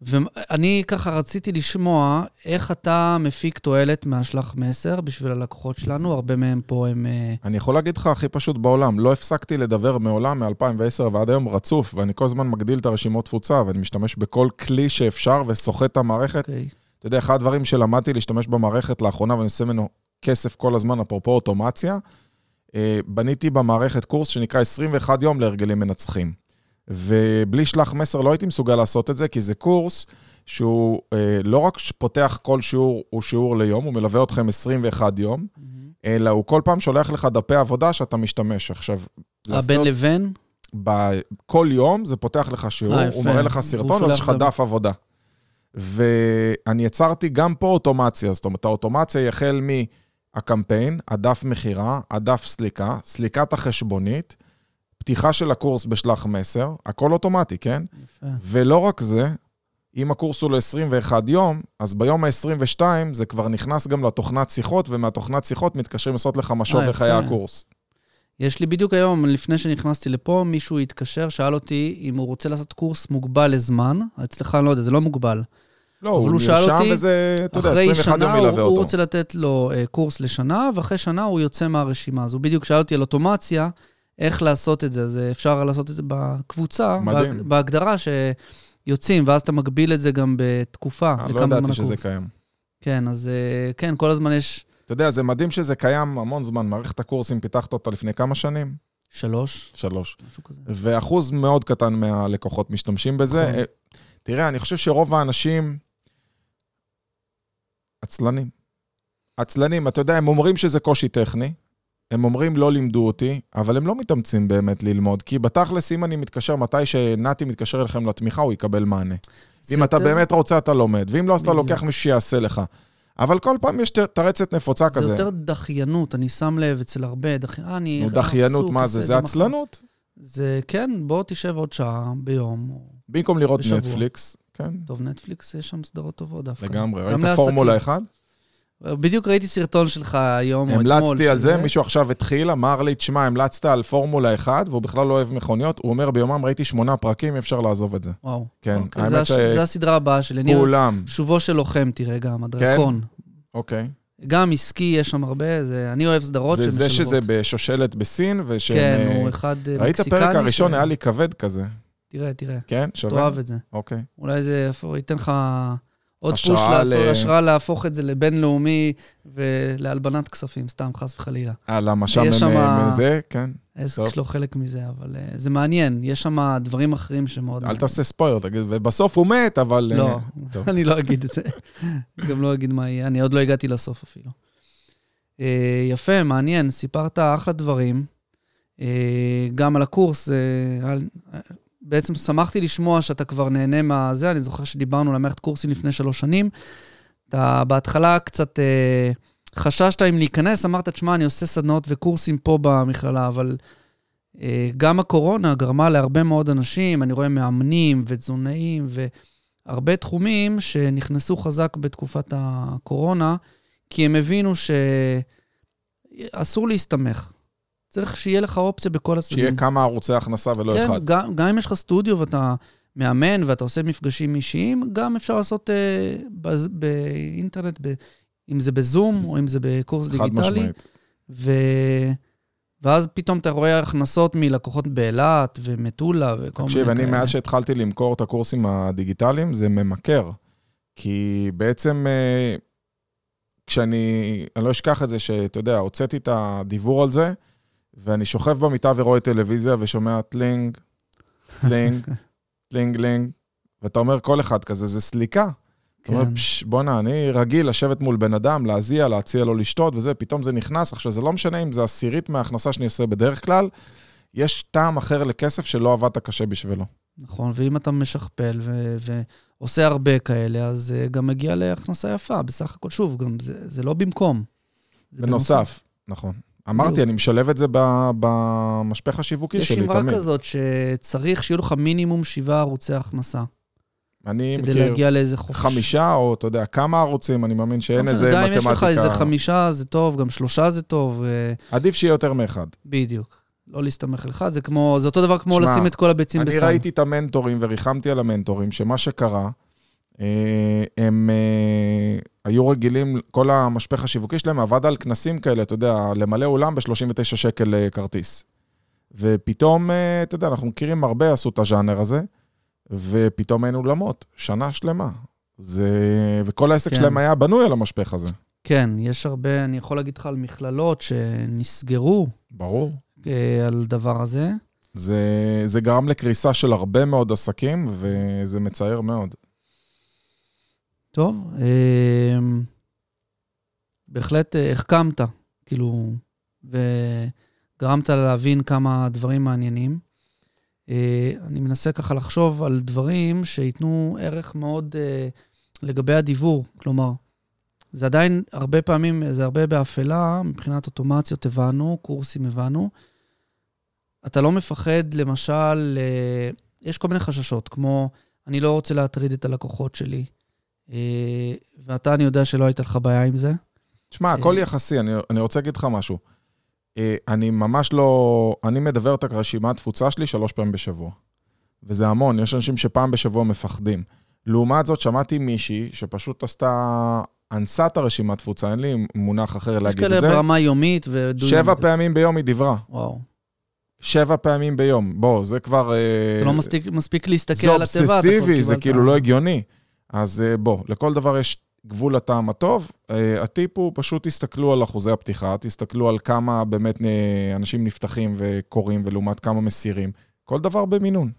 ואני ככה רציתי לשמוע איך אתה מפיק תועלת מהשלח מסר בשביל הלקוחות שלנו, הרבה מהם פה הם... אה, אני יכול להגיד לך הכי פשוט בעולם, לא הפסקתי לדבר מעולם, מ-2010 ועד היום רצוף, ואני כל הזמן מגדיל את הרשימות תפוצה, ואני משתמש בכל כלי שאפשר וסוחט את המערכת. אוקיי. אתה יודע, אחד הדברים שלמדתי להשתמש במערכת לאחרונה, ואני עושה ממנו כסף כל הזמן, אפרופו אוטומציה, אה, בניתי במערכת קורס שנקרא 21 יום להרגלים מנצחים. ובלי שלח מסר לא הייתי מסוגל לעשות את זה, כי זה קורס שהוא אה, לא רק פותח כל שיעור, הוא שיעור ליום, הוא מלווה אתכם 21 יום, אלא הוא כל פעם שולח לך דפי עבודה שאתה משתמש. עכשיו, לעשות- הבין לבין? ב- כל יום זה פותח לך שיעור, אה. הוא מראה לך סרטון, ואז יש לך דף עבודה. ואני יצרתי גם פה אוטומציה, זאת אומרת, האוטומציה היא החל מהקמפיין, הדף מכירה, הדף סליקה, סליקת החשבונית, פתיחה של הקורס בשלח מסר, הכל אוטומטי, כן? יפה. ולא רק זה, אם הקורס הוא ל-21 יום, אז ביום ה-22 זה כבר נכנס גם לתוכנת שיחות, ומהתוכנת שיחות מתקשרים לעשות לך משוב אה, איך היה. הקורס. יש לי בדיוק היום, לפני שנכנסתי לפה, מישהו התקשר, שאל אותי אם הוא רוצה לעשות קורס מוגבל לזמן. אצלך, אני לא יודע, זה לא מוגבל. לא, הוא הוא נרשם וזה, אתה יודע, אחרי 21 שנה יום הוא, ילווה הוא אותו. רוצה לתת לו uh, קורס לשנה, ואחרי שנה הוא יוצא מהרשימה. אז הוא בדיוק שאל אותי על אוטומציה, איך לעשות את זה. אז אה, אפשר לעשות את זה בקבוצה, מדהים. בהג- בהגדרה שיוצאים, ואז אתה מגביל את זה גם בתקופה. אה, לא ידעתי שזה הקורס. קיים. כן, אז אה, כן, כל הזמן יש אתה יודע, זה מדהים שזה קיים המון זמן. מערכת הקורסים, פיתחת אותה לפני כמה שנים? שלוש, שלוש. משהו כזה. ואחוז מאוד קטן מהלקוחות משתמשים בזה. נכון. אה, תראה, אני חושב שרוב האנשים עצלנים. עצלנים, אתה יודע, הם אומרים שזה קושי טכני, הם אומרים לא לימדו אותי, אבל הם לא מתאמצים באמת ללמוד, כי בתכלס, אם אני מתקשר, מתי שנתי מתקשר אליכם לתמיכה, הוא יקבל מענה. זה אם אתה באמת רוצה, אתה לומד, ואם לא, אז אתה. לוקח מישהו שיעשה לך. אבל כל פעם יש תרצת נפוצה זה כזה. יותר דחיינות, אני שם לב אצל הרבה, דח... אה, אני... נו, אה, דחיינות, עסוק, מה זה? זה. עצלנות. זה כן, בוא תשב עוד שעה ביום. במקום לראות בשבוע. נטפליקס, כן, טוב, נטפליקס, יש שם סדרות טובות דווקא. לגמרי. ראית. פורמולה 1? בדיוק ראיתי סרטון שלך היום או אתמול. המלצתי על זה, שזה- מישהו עכשיו התחיל, אמר לי, תשמע, המלצת על פורמולה 1, והוא בכלל לא אוהב מכוניות, הוא אומר, ביומם ראיתי שמונה פרקים, אי אפשר לעזוב את זה. וואו. כן, אוקיי, האמת זה ש- זה הסדרה הבאה שלי. אני- כולם. שובו של לוחם, תראה גם, הדרקון. אוקיי. גם עסקי, יש שם הרבה, זה, אני אוהב סדרות זה זה שמשלבות. שזה בשושלת בסין, ושהם... כן, אה, הוא אחד אה, ראית מקסיקני. פרק הראשון, ש- היה לי כבד כזה. תראה, תראה, כן? שווה? תאהב את זה. אוקיי. אולי זה ייתן לך עוד פוש, לעשות- ל- השראה להפוך את זה לבינלאומי ולהלבנת כספים, סתם, חס וחלילה. אה, למה שם הם שמה- מזה? כן. העסק. שלו חלק מזה, אבל אה, זה מעניין, יש שם דברים אחרים שמאוד... אל תעשה ספוילר, תגיד, ובסוף הוא מת, אבל... אה, לא. אני לא אגיד את זה. גם לא אגיד מה יהיה, אני עוד לא הגעתי לסוף אפילו. אה, יפה, מעניין, סיפרת אחלה דברים. אה, גם על הקורס, אה, על- אה, בעצם שמחתי לשמוע שאתה כבר נהנה מהזה, אני זוכר שדיברנו על המערכת קורסים לפני שלוש שנים. אתה בהתחלה קצת אה, חששת אם להיכנס, אמרת, תשמע, אני עושה סדנאות וקורסים פה במכללה, אבל אה, גם הקורונה גרמה להרבה מאוד אנשים, אני רואה מאמנים ותזונאים והרבה תחומים שנכנסו חזק בתקופת הקורונה, כי הם הבינו שאסור להסתמך. צריך שיהיה לך אופציה בכל הצדדים. שיהיה כמה ערוצי הכנסה ולא כן, אחד. גם, גם אם יש לך סטודיו ואתה מאמן ואתה עושה מפגשים אישיים, גם אפשר לעשות אה, בז- באינטרנט, ב, אם זה בזום או אם זה בקורס חד דיגיטלי. משמעית. ו... ואז פתאום אתה רואה הכנסות מלקוחות באילת ומטולה וכל מיני תקשיב, כאלה. אני מאז שהתחלתי למכור את הקורסים הדיגיטליים, זה ממכר. כי בעצם, אה, כשאני, אני לא אשכח את זה, שאתה יודע, הוצאתי את הדיבור על זה, ואני שוכב במיטה ורואה טלוויזיה ושומע טלינג, טלינג, טלינג, לינג, ואתה אומר, כל אחד כזה, זה סליקה. אתה אומר, כן. "פש, בואנה, אני רגיל לשבת מול בן אדם, להזיע, להציע לו לשתות וזה, פתאום זה נכנס. עכשיו, זה לא משנה אם זה עשירית מההכנסה שאני עושה בדרך כלל, יש טעם אחר לכסף שלא עבדת קשה בשבילו. נכון, ואם אתה משכפל ו- ועושה הרבה כאלה, אז אה, גם מגיע להכנסה יפה, בסך הכל. שוב, גם זה, זה לא במקום. זה בנוסף, נכון. אמרתי. אני משלב את זה במשפך השיווקי יש שלי אמרה תמיד. כזאת שצריך שיהיו לך מינימום שבעה ערוצי הכנסה, אני כדי מכיר להגיע לאיזה חופש. חמישה, או אתה יודע, כמה ערוצים, אני מאמין שאין איזה משנה, גם אם יש לך איזה מתמטיקה. חמישה זה טוב, גם שלושה זה טוב, אה, עדיף שיהיה יותר מאחד. בדיוק. לא להסתמך על אחד, זה כמו, זה אותו דבר כמו שמע, לשים את כל הביצים אני בסל. ראיתי את המנטורים וריחמתי על המנטורים, שמה שקרה, אה, הם אה, היו רגילים, כל המשפך השיווקי שלהם עבד על כנסים כאלה, אתה יודע, למלא אולם ב-39 שקל אה, כרטיס. ופתאום, אה, אתה יודע, אנחנו מכירים הרבה, עשו את הז'אנר הזה, ופתאום אין אולמות, שנה שלמה. זה... וכל העסק כן. שלהם היה בנוי על המשפך הזה. כן, יש הרבה, אני יכול להגיד לך על מכללות שנסגרו ברור. אה, על דבר הזה. זה, זה גרם לקריסה של הרבה מאוד עסקים, וזה מצער מאוד. טוב, אה, בהחלט החכמת, כאילו, וגרמת להבין כמה דברים מעניינים. אה, אני מנסה ככה לחשוב על דברים שייתנו ערך מאוד אה, לגבי הדיבור, כלומר, זה עדיין הרבה פעמים, זה הרבה באפלה, מבחינת אוטומציות הבנו, קורסים הבנו. אתה לא מפחד, למשל, אה, יש כל מיני חששות, כמו, אני לא רוצה להטריד את הלקוחות שלי, ואתה, אני יודע שלא הייתה לך בעיה עם זה. תשמע, אה. הכל יחסי, אני, אני רוצה להגיד לך משהו. אה, אני ממש לא... אני מדבר את הרשימת תפוצה שלי שלוש פעמים בשבוע. וזה המון, יש אנשים שפעם בשבוע מפחדים. לעומת זאת, שמעתי מישהי שפשוט עשתה, אנסה את הרשימת תפוצה, אין לי מונח אחר יש להגיד כאלה את זה. ברמה יומית ודו שבע פעמים ביום היא דיברה. וואו. שבע פעמים ביום. בוא, זה כבר... אה, אתה לא מספיק, מספיק להסתכל זה על התיבה, כבר אובססיבי, זה כאילו לא הגיוני. אז אה, בוא, לכל דבר יש גבול לטעם הטוב. אה, הטיפ הוא פשוט תסתכלו על אחוזי הפתיחה, תסתכלו על כמה באמת אה, אנשים נפתחים וקוראים ולעומת כמה מסירים. כל דבר במינון.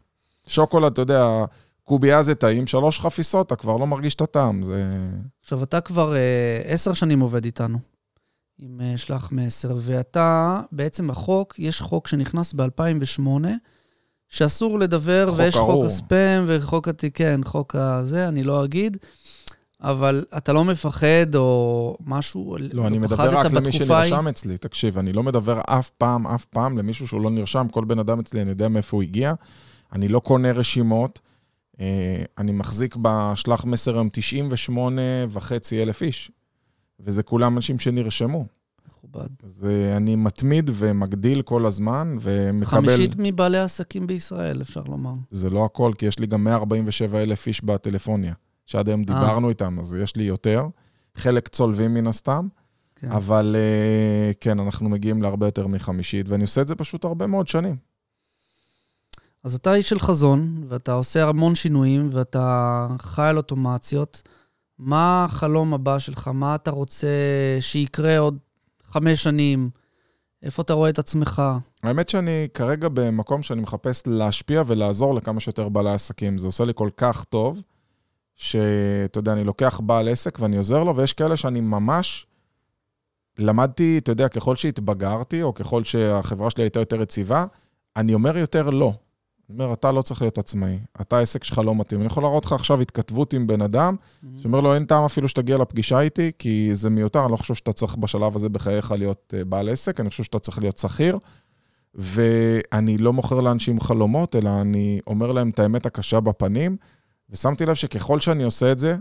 שוקולד, אתה יודע, קובייה זה טעים, שלוש חפיסות, אתה כבר לא מרגיש את הטעם. זה... עכשיו, אתה כבר עשר שנים עובד איתנו, עם אה, שלח מסר, ואתה, בעצם החוק, יש חוק שנכנס ב-2008, שאסור לדבר, חוק ויש ארור. חוק הספאם וחוק הת... כן, חוק הזה, אני לא אגיד, אבל אתה לא מפחד או משהו, לא, אני מדבר רק למי? שנרשם אצלי. תקשיב, אני לא מדבר אף פעם, אף פעם למישהו שהוא לא נרשם. כל בן אדם אצלי, אני יודע מאיפה הוא הגיע. אני לא קונה רשימות. אה, אני מחזיק בשלח מסר היום 98 וחצי אלף איש. וזה כולם אנשים שנרשמו. מכובד. אז אה, אני מתמיד ומגדיל כל הזמן, ומקבל... חמישית מבעלי העסקים בישראל, אפשר לומר. זה לא הכל, כי יש לי גם 147 אלף איש בטלפוניה, שעד היום דיברנו איתם, אז יש לי יותר. חלק צולבים מן הסתם, כן. אבל אה, כן, אנחנו מגיעים להרבה יותר מחמישית, ואני עושה את זה פשוט הרבה מאוד שנים. אז אתה איש של חזון, ואתה עושה המון שינויים, ואתה חי על אוטומציות. מה החלום הבא שלך? מה אתה רוצה שיקרה עוד חמש שנים? איפה אתה רואה את עצמך? האמת שאני כרגע במקום שאני מחפש להשפיע ולעזור לכמה שיותר בעלי עסקים. זה עושה לי כל כך טוב, שאתה יודע, אני לוקח בעל עסק ואני עוזר לו, ויש כאלה שאני ממש למדתי, אתה יודע, ככל שהתבגרתי, או ככל שהחברה שלי הייתה יותר יציבה, אני אומר יותר לא. אני אומר, אתה לא צריך להיות עצמאי, אתה העסק שלך לא מתאים. אני יכול להראות לך עכשיו התכתבות עם בן אדם, שאומר לו, אין טעם אפילו שתגיע לפגישה איתי, כי זה מיותר, אני לא חושב שאתה צריך בשלב הזה בחייך להיות אה, בעל עסק, אני חושב שאתה צריך להיות שכיר. ואני לא מוכר לאנשים חלומות, אלא אני אומר להם את האמת הקשה בפנים, ושמתי לב שככל שאני עושה את זה,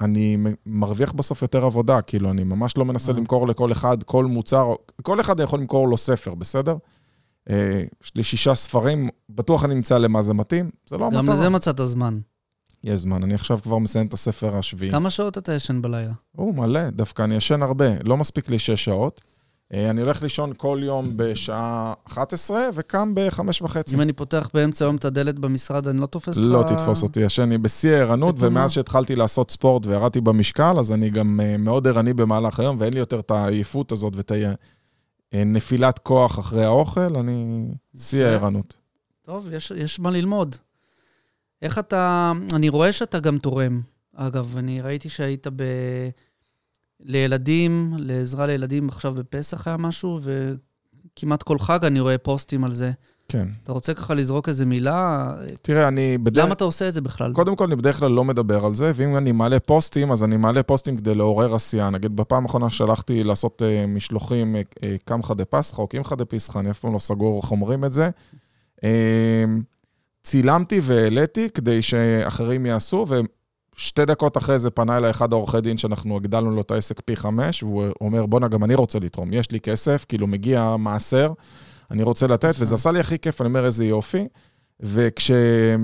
אני מרוויח בסוף יותר עבודה, כאילו, אני ממש לא מנסה אה. למכור לכל אחד כל מוצר, כל אחד יכול למכור לו ספר, בסדר? אה, יש לי שישה ספרים, בטוח אני אמצא למה זה מתאים, זה לא המטרה. גם לזה מצאת זמן. יש זמן, אני עכשיו כבר מסיים את הספר השביעי. כמה שעות אתה ישן בלילה? הוא מלא, דווקא אני ישן הרבה, לא מספיק לי שש שעות. אה, אני הולך לישון כל יום בשעה 11 וקם בחמש וחצי. אם אני פותח באמצע היום את הדלת במשרד, אני לא תופס אותך... לא תתפוס אותי, ישן, אני בשיא הערנות. ומאז שהתחלתי לעשות ספורט וירדתי במשקל, אז אני גם אה, מאוד ערני במהלך היום, ואין לי יותר את העייפות הזאת ואת הנפילת כוח אחרי האוכל, אני שיא. הערנות. טוב, יש, יש מה ללמוד. איך אתה... אני רואה שאתה גם תורם. אגב, אני ראיתי שהיית ב... לילדים, לעזרה לילדים, עכשיו בפסח היה משהו, וכמעט כל חג אני רואה פוסטים על זה. כן. אתה רוצה ככה לזרוק איזה מילה? תראה, אני בדרך... למה אתה עושה את זה בכלל? קודם כל, אני בדרך כלל לא מדבר על זה, ואם אני מעלה פוסטים, אז אני מעלה פוסטים כדי לעורר עשייה. נגיד, בפעם האחרונה שלחתי לעשות uh, משלוחים uh, קמחא דפסחא או קמחא דפסחא, אני אף פעם לא סגור איך אומרים את זה. Uh, צילמתי והעליתי כדי שאחרים יעשו, ושתי דקות אחרי זה פנה אליי אחד העורכי דין שאנחנו הגדלנו לו את העסק פי חמש, והוא אומר, בואנה, גם אני רוצה לתרום, יש לי כסף, כאילו מגיע מעשר, אני רוצה לתת, וזה עשה לי הכי כיף, אני אומר, איזה יופי. וכשבפורים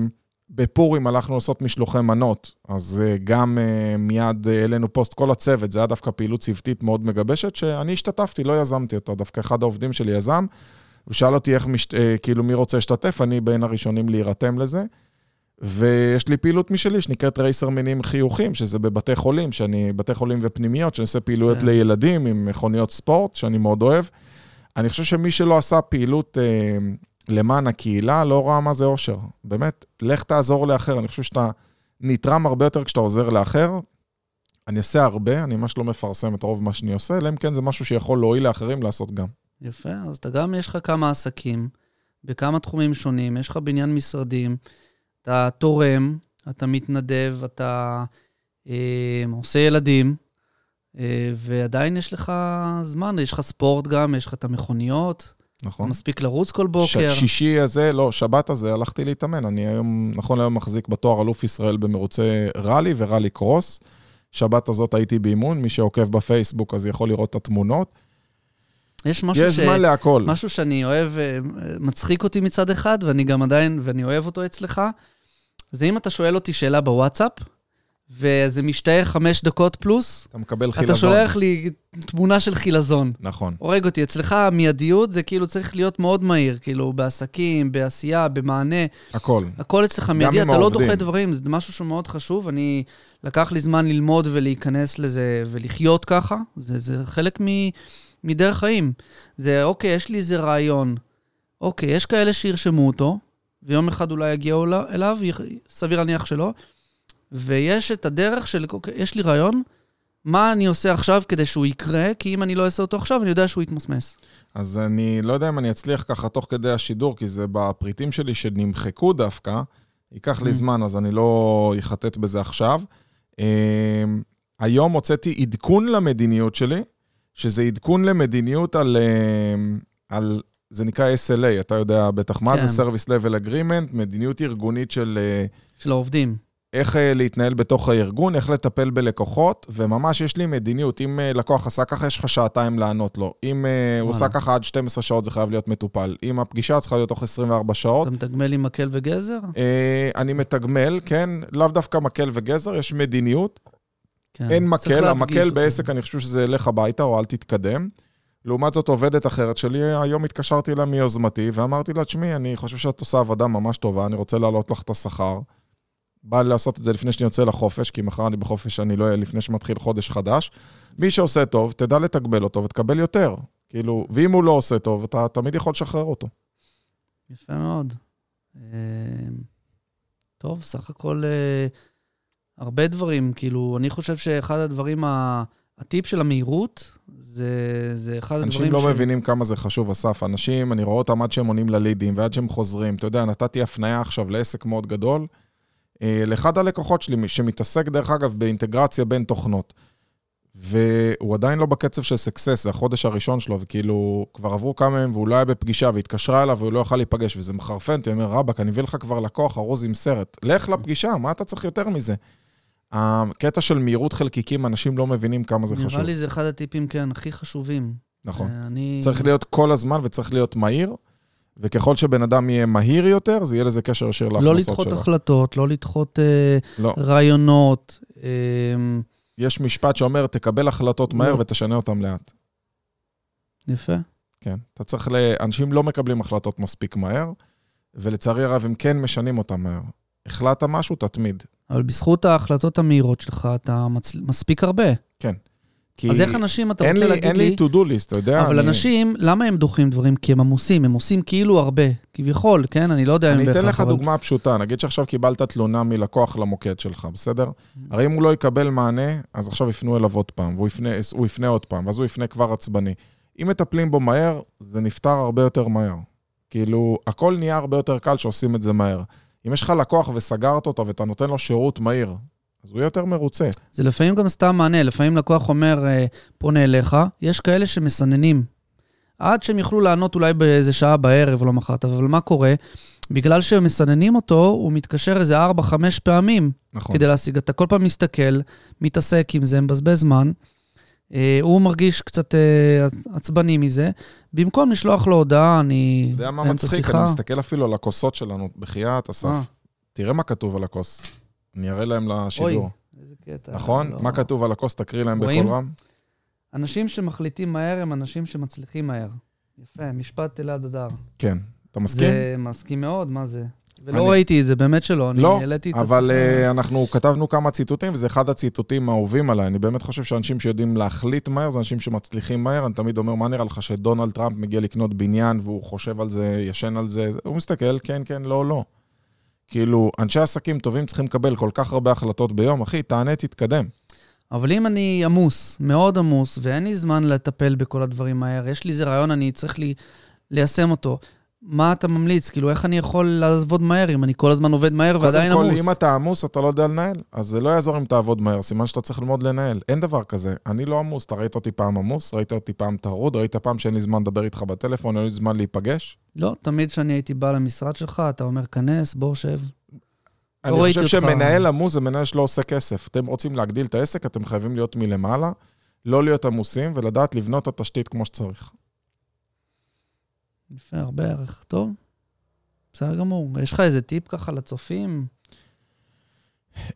הלכנו לעשות משלוחי מנות, אז אה, גם אה, מיד אה, העלינו פוסט, כל הצוות, זה היה דווקא פעילות צוותית מאוד מגבשת, שאני השתתפתי, לא יזמתי אותה, דווקא אחד העובדים שלי יזם, הוא שאל אותי איך, מש... כאילו, מי רוצה להשתתף, אני בין הראשונים להירתם לזה. ויש לי פעילות משלי שנקראת רייסר מינים חיוכים, שזה בבתי חולים, שאני, בתי חולים ופנימיות, שאני עושה פעילויות כן. לילדים עם מכוניות ספורט, שאני מאוד אוהב. אני חושב שמי שלא עשה פעילות אה, למען הקהילה, לא ראה מה זה אושר. באמת, לך תעזור לאחר. אני חושב שאתה נתרם הרבה יותר כשאתה עוזר לאחר. אני עושה הרבה, אני ממש לא מפרסם את רוב מה שאני עושה, אלא אם כן זה משהו שיכול להועיל לאחרים לעשות גם. יפה, אז אתה גם, יש לך כמה עסקים, בכמה תחומים שונים, יש לך בניין משרדים, אתה תורם, אתה מתנדב, אתה אה, עושה ילדים, ועדיין יש לך זמן, יש לך ספורט גם, יש לך את המכוניות, נכון? מספיק לרוץ כל בוקר. ש- שישי הזה, לא, שבת הזה, הלכתי להתאמן. אני היום, נכון להיום מחזיק בתואר אלוף ישראל במרוצי ראלי וראלי קרוס. שבת הזאת הייתי באימון, מי שעוקב בפייסבוק אז יכול לראות את התמונות. יש משהו יש ש... זמן להכל. משהו שאני אוהב, אה, מצחיק אותי מצד אחד, ואני גם עדיין, ואני אוהב אותו אצלך, זה אם אתה שואל אותי שאלה בוואטסאפ, וזה משתאה חמש דקות פלוס, אתה מקבל חילזון. אתה שולח לי תמונה של חילזון. נכון. הורג אותי. אצלך המיידיות זה כאילו צריך להיות מאוד מהיר, כאילו בעסקים, בעשייה, במענה, הכל. הכל אצלך מיידי, אתה לא. דוחה דברים, זה משהו שהוא מאוד חשוב. אני, לקח לי זמן ללמוד ולהיכנס לזה ולחיות ככה, זה, זה חלק מ, מדרך חיים. זה, אוקיי, יש לי איזה רעיון. אוקיי, יש כאלה שירשמו אותו, ויום אחד אולי יגיעו אל- אליו, סביר להניח שלא, ויש את הדרך של, אוקיי, יש לי רעיון, מה אני עושה עכשיו כדי שהוא יקרה, כי אם אני לא אעשה אותו עכשיו, אני יודע שהוא יתמסמס. אז אני לא יודע אם אני אצליח ככה תוך כדי השידור, כי זה בפריטים שלי שנמחקו דווקא. ייקח לי Mm. זמן, אז אני לא אחטט בזה עכשיו. אמ, היום הוצאתי עדכון למדיניות שלי, שזה עדכון למדיניות על, אמ, על זה נקרא SLA, אתה יודע בטח מה כן. זה Service Level Agreement, מדיניות ארגונית של... אה, של העובדים. איך אה, להתנהל בתוך הארגון, איך לטפל בלקוחות, וממש יש לי מדיניות. אם אה, לקוח עשה ככה, יש לך שעתיים לענות לו. אם אה, הוא עושה ככה עד 12 שעות, זה חייב להיות מטופל. אם הפגישה צריכה להיות תוך 24 שעות. אתה מתגמל עם מקל וגזר? אני מתגמל, כן, לאו דווקא מקל וגזר, יש מדיניות. כן. אין מקל, המקל בעסק, אני חושב שזה ילך הביתה, או אל תתקדם. לעומת זאת, עובדת אחרת שלי, היום התקשרתי אליה מיוזמתי, ואמרתי לה, תשמעי, אני חושב שאת עושה עבודה ממש טובה, אני רוצה להעלות לך את השכר. בא לי לעשות את זה לפני שאני יוצא לחופש, כי מחר אני בחופש, אני לא אהיה לפני שמתחיל חודש חדש. מי שעושה טוב, תדע לתגמל אותו ותקבל יותר. כאילו, ואם הוא לא עושה טוב, אתה תמיד יכול לשחרר אותו. יפה מאוד. אה, טוב, סך הכל אה, הרבה דברים. כאילו, אני חושב שאחד הדברים, הטיפ של המהירות, זה, זה אחד הדברים ש... אנשים לא מבינים כמה זה חשוב, אסף. אנשים, אני רואה אותם עד שהם עונים ללידים ועד שהם חוזרים. אתה יודע, נתתי הפנייה עכשיו לעסק מאוד גדול. אה, לאחד הלקוחות שלי, שמתעסק דרך אגב באינטגרציה בין תוכנות. והוא עדיין לא בקצב של סקסס, זה החודש הראשון שלו, וכאילו, כבר עברו כמה ימים והוא לא היה בפגישה, והתקשרה אליו והוא לא יכל להיפגש, וזה מחרפן, אתה אומר, רבאק, אני אביא לך כבר לקוח ארוז עם סרט. לך לפגישה, מה אתה צריך יותר מזה? הקטע של מהירות חלקיקים, אנשים לא מבינים כמה זה נראה חשוב. נראה לי זה אחד הטיפים, כן, הכי חשובים. נכון. אה, אני... צריך להיות כל הזמן וצריך להיות מהיר. וככל שבן אדם יהיה מהיר יותר, זה יהיה לזה קשר ישיר להכנסות שלו. לא לדחות שלו. החלטות, לא לדחות אה, לא. רעיונות. אה, יש משפט שאומר, תקבל החלטות מהר לא. ותשנה אותן לאט. יפה. כן. אתה צריך ל... אנשים לא מקבלים החלטות מספיק מהר, ולצערי הרב, הם כן משנים אותן מהר. החלטת משהו, תתמיד. אבל בזכות ההחלטות המהירות שלך, אתה מצ... מספיק הרבה. כן. כי אז איך אנשים, אתה רוצה לי, להגיד לי... אין לי to-do list, אתה יודע. אבל אני... אנשים, למה הם דוחים דברים? כי הם עמוסים, הם עושים כאילו הרבה, כביכול, כן? אני לא יודע אם בהכרח... אני אתן לך אבל... דוגמה פשוטה. נגיד שעכשיו קיבלת תלונה מלקוח למוקד שלך, בסדר? הרי אם הוא לא יקבל מענה, אז עכשיו יפנו אליו עוד פעם, והוא יפנה, יפנה עוד פעם, ואז הוא יפנה כבר עצבני. אם מטפלים בו מהר, זה נפתר הרבה יותר מהר. כאילו, הכל נהיה הרבה יותר קל שעושים את זה מהר. אם יש לך לקוח וסגרת אותו ואתה נותן לו שירות מהיר, אז הוא יהיה יותר מרוצה. זה לפעמים גם סתם מענה, לפעמים לקוח אומר, אה, פונה אליך, יש כאלה שמסננים. עד שהם יוכלו לענות אולי באיזה שעה בערב או למחרת, אבל מה קורה? בגלל שהם מסננים אותו, הוא מתקשר איזה 4-5 פעמים נכון. כדי להשיג. אתה כל פעם מסתכל, מתעסק עם זה, מבזבז זמן. Uh, הוא מרגיש קצת uh, עצבני מזה. במקום לשלוח לו הודעה, אני... אתה יודע מה מצחיק? אני מסתכל אפילו על הכוסות שלנו, בחייאת, אסף. תראה מה כתוב על הכוס. אני אראה להם לשידור. אוי, איזה קטע. נכון? לא... מה כתוב על הכוס? תקריא להם בקול רם. אנשים שמחליטים מהר הם אנשים שמצליחים מהר. יפה, משפט אלעד אדר. כן. אתה מסכים? זה מסכים מאוד, מה זה? ולא אני... ראיתי את זה, באמת שלא, אני לא, העליתי את השיחה. אבל uh, אנחנו כתבנו כמה ציטוטים, וזה אחד הציטוטים האהובים עליי. אני באמת חושב שאנשים שיודעים להחליט מהר, זה אנשים שמצליחים מהר. אני תמיד אומר, מה נראה לך שדונלד טראמפ מגיע לקנות בניין, והוא חושב על זה, ישן על זה, הוא מסתכל, כן, כן, לא, לא. כאילו, אנשי עסקים טובים צריכים לקבל כל כך הרבה החלטות ביום, אחי, תענה, תתקדם. אבל אם אני עמוס, מאוד עמוס, ואין לי זמן לטפל בכל הדברים מהר, יש לי איזה רעיון, אני צריך לי ליישם אותו. מה אתה ממליץ? כאילו, איך אני יכול לעבוד מהר אם אני כל הזמן עובד מהר ועדיין עמוס? קודם כל, אם אתה עמוס, אתה לא יודע לנהל, אז זה לא יעזור אם תעבוד מהר, סימן שאתה צריך ללמוד לנהל. אין דבר כזה. אני לא עמוס, אתה ראית אותי פעם עמוס, ראית אותי פעם טרוד, ראית פעם שאין לי זמן לדבר איתך בטלפון, אין לי זמן להיפגש? לא, תמיד כשאני הייתי בא למשרד שלך, אתה אומר, כנס, בוא, שב. אני לא חושב שמנהל עמוס זה מנהל שלא עושה כסף. אתם רוצים להגדיל את העסק, אתם חייבים להיות מלמעלה, לא להיות עמוסים ולדעת לבנות את התשתית כמו שצריך. יפה, הרבה ערך. טוב, בסדר גמור. יש לך איזה טיפ ככה לצופים? Uh,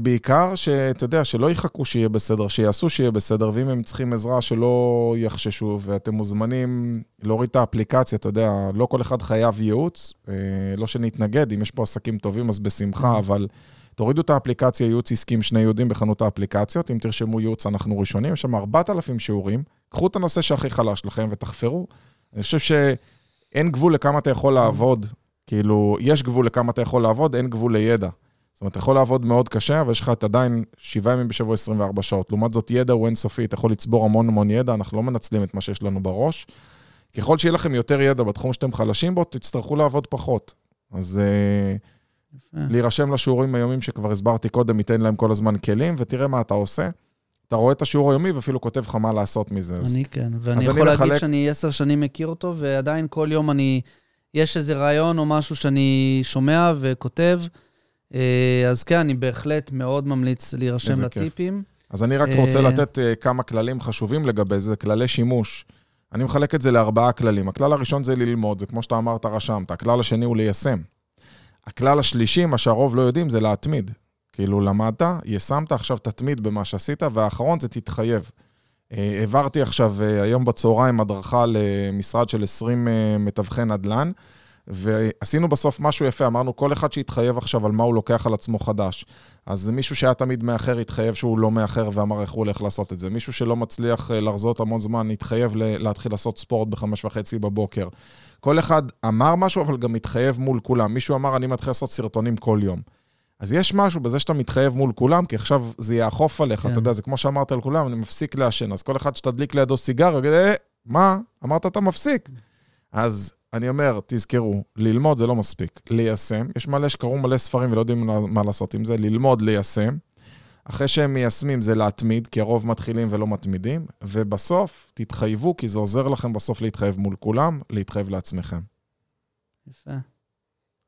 בעיקר שאתה יודע, שלא יחכו שיהיה בסדר, שיעשו שיהיה בסדר, ואם הם צריכים עזרה, שלא יחששו, ואתם מוזמנים להוריד את האפליקציה, אתה יודע, לא כל אחד חייב ייעוץ, uh, לא שנתנגד, אם יש פה עסקים טובים אז בשמחה, mm-hmm. אבל תורידו את האפליקציה ייעוץ עסקי עם שני יהודים בחנות האפליקציות, אם תרשמו ייעוץ אנחנו ראשונים, יש שם 4,000 שיעורים, קחו את הנושא שהכי חלש לכם ותחפרו. אני חושב שאין גבול לכמה אתה יכול לעבוד כאילו, יש גבול לכמה אתה יכול לעבוד, אין גבול לידע. זאת אומרת, אתה יכול לעבוד מאוד קשה, אבל יש לך את עדיין שבעה ימים בשבוע 24 שעות. לעומת זאת, ידע הוא אינסופי, אתה יכול לצבור המון המון ידע, אנחנו לא מנצלים את מה שיש לנו בראש. ככל שיהיה לכם יותר ידע בתחום שאתם חלשים בו, תצטרכו לעבוד פחות. אז יפה. להירשם לשיעורים היומיים שכבר הסברתי קודם, ייתן להם כל הזמן כלים, ותראה מה אתה עושה. אתה רואה את השיעור היומי ואפילו כותב לך מה לעשות מזה. אני אז... כן, ואני יכול להגיד לחלק... שאני עשר שנים מכיר אותו, ועדיין כל יום אני... יש איזה רעיון או משהו שאני שומע וכותב, אה, אז כן, אני בהחלט מאוד ממליץ להירשם איזה כיף. לטיפים. אז אני רק אה, רוצה לתת אה, כמה כללים חשובים לגבי זה, כללי שימוש. אני מחלק את זה לארבעה כללים. הכלל הראשון זה ללמוד, זה כמו שאתה אמרת, רשמת. הכלל השני הוא ליישם. הכלל השלישי, מה שהרוב לא יודעים, זה להתמיד. כאילו, למדת, יישמת, עכשיו תתמיד במה שעשית, והאחרון זה תתחייב. אה, העברתי עכשיו, אה, היום בצהריים, הדרכה למשרד של 20 אה, מתווכי נדל"ן, ועשינו בסוף משהו יפה, אמרנו, כל אחד שיתחייב עכשיו על מה הוא לוקח על עצמו חדש. אז מישהו שהיה תמיד מאחר, התחייב שהוא לא מאחר ואמר איך הוא הולך לעשות את זה. מישהו שלא מצליח לחזות המון זמן, התחייב להתחיל לעשות ספורט בחמש וחצי בבוקר. כל אחד אמר משהו, אבל גם התחייב מול כולם. מישהו אמר, אני מתחיל לעשות סרטונים כל יום. אז יש משהו בזה שאתה מתחייב מול כולם, כי עכשיו זה יאכוף עליך, כן. אתה יודע, זה כמו שאמרת על כולם, אני מפסיק לעשן. אז כל אחד שתדליק לידו סיגר, יגיד, אה, מה? אמרת אתה מפסיק. אז אני אומר, תזכרו, ללמוד זה לא מספיק. ליישם, יש מלא שקראו מלא ספרים ולא יודעים מה- לעשות עם זה, ללמוד, ליישם. אחרי שהם מיישמים זה להתמיד, כי הרוב מתחילים ולא מתמידים, ובסוף תתחייבו, כי זה עוזר לכם בסוף להתחייב מול כולם, להתחייב לעצמכם. יפה.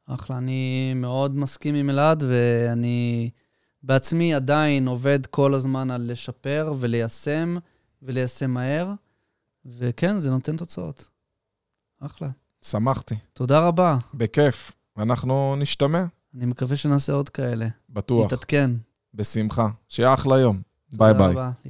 אחלה, אני מאוד מסכים עם אלעד, ואני בעצמי עדיין עובד כל הזמן על לשפר וליישם, וליישם מהר, וכן, זה נותן תוצאות. אחלה. שמחתי, תודה רבה. בכיף. אנחנו נשתמע, אני מקווה שנעשה עוד כאלה. בטוח, נתעדכן. בשמחה. שיהיה אחלה יום. ביי ביי. רבה.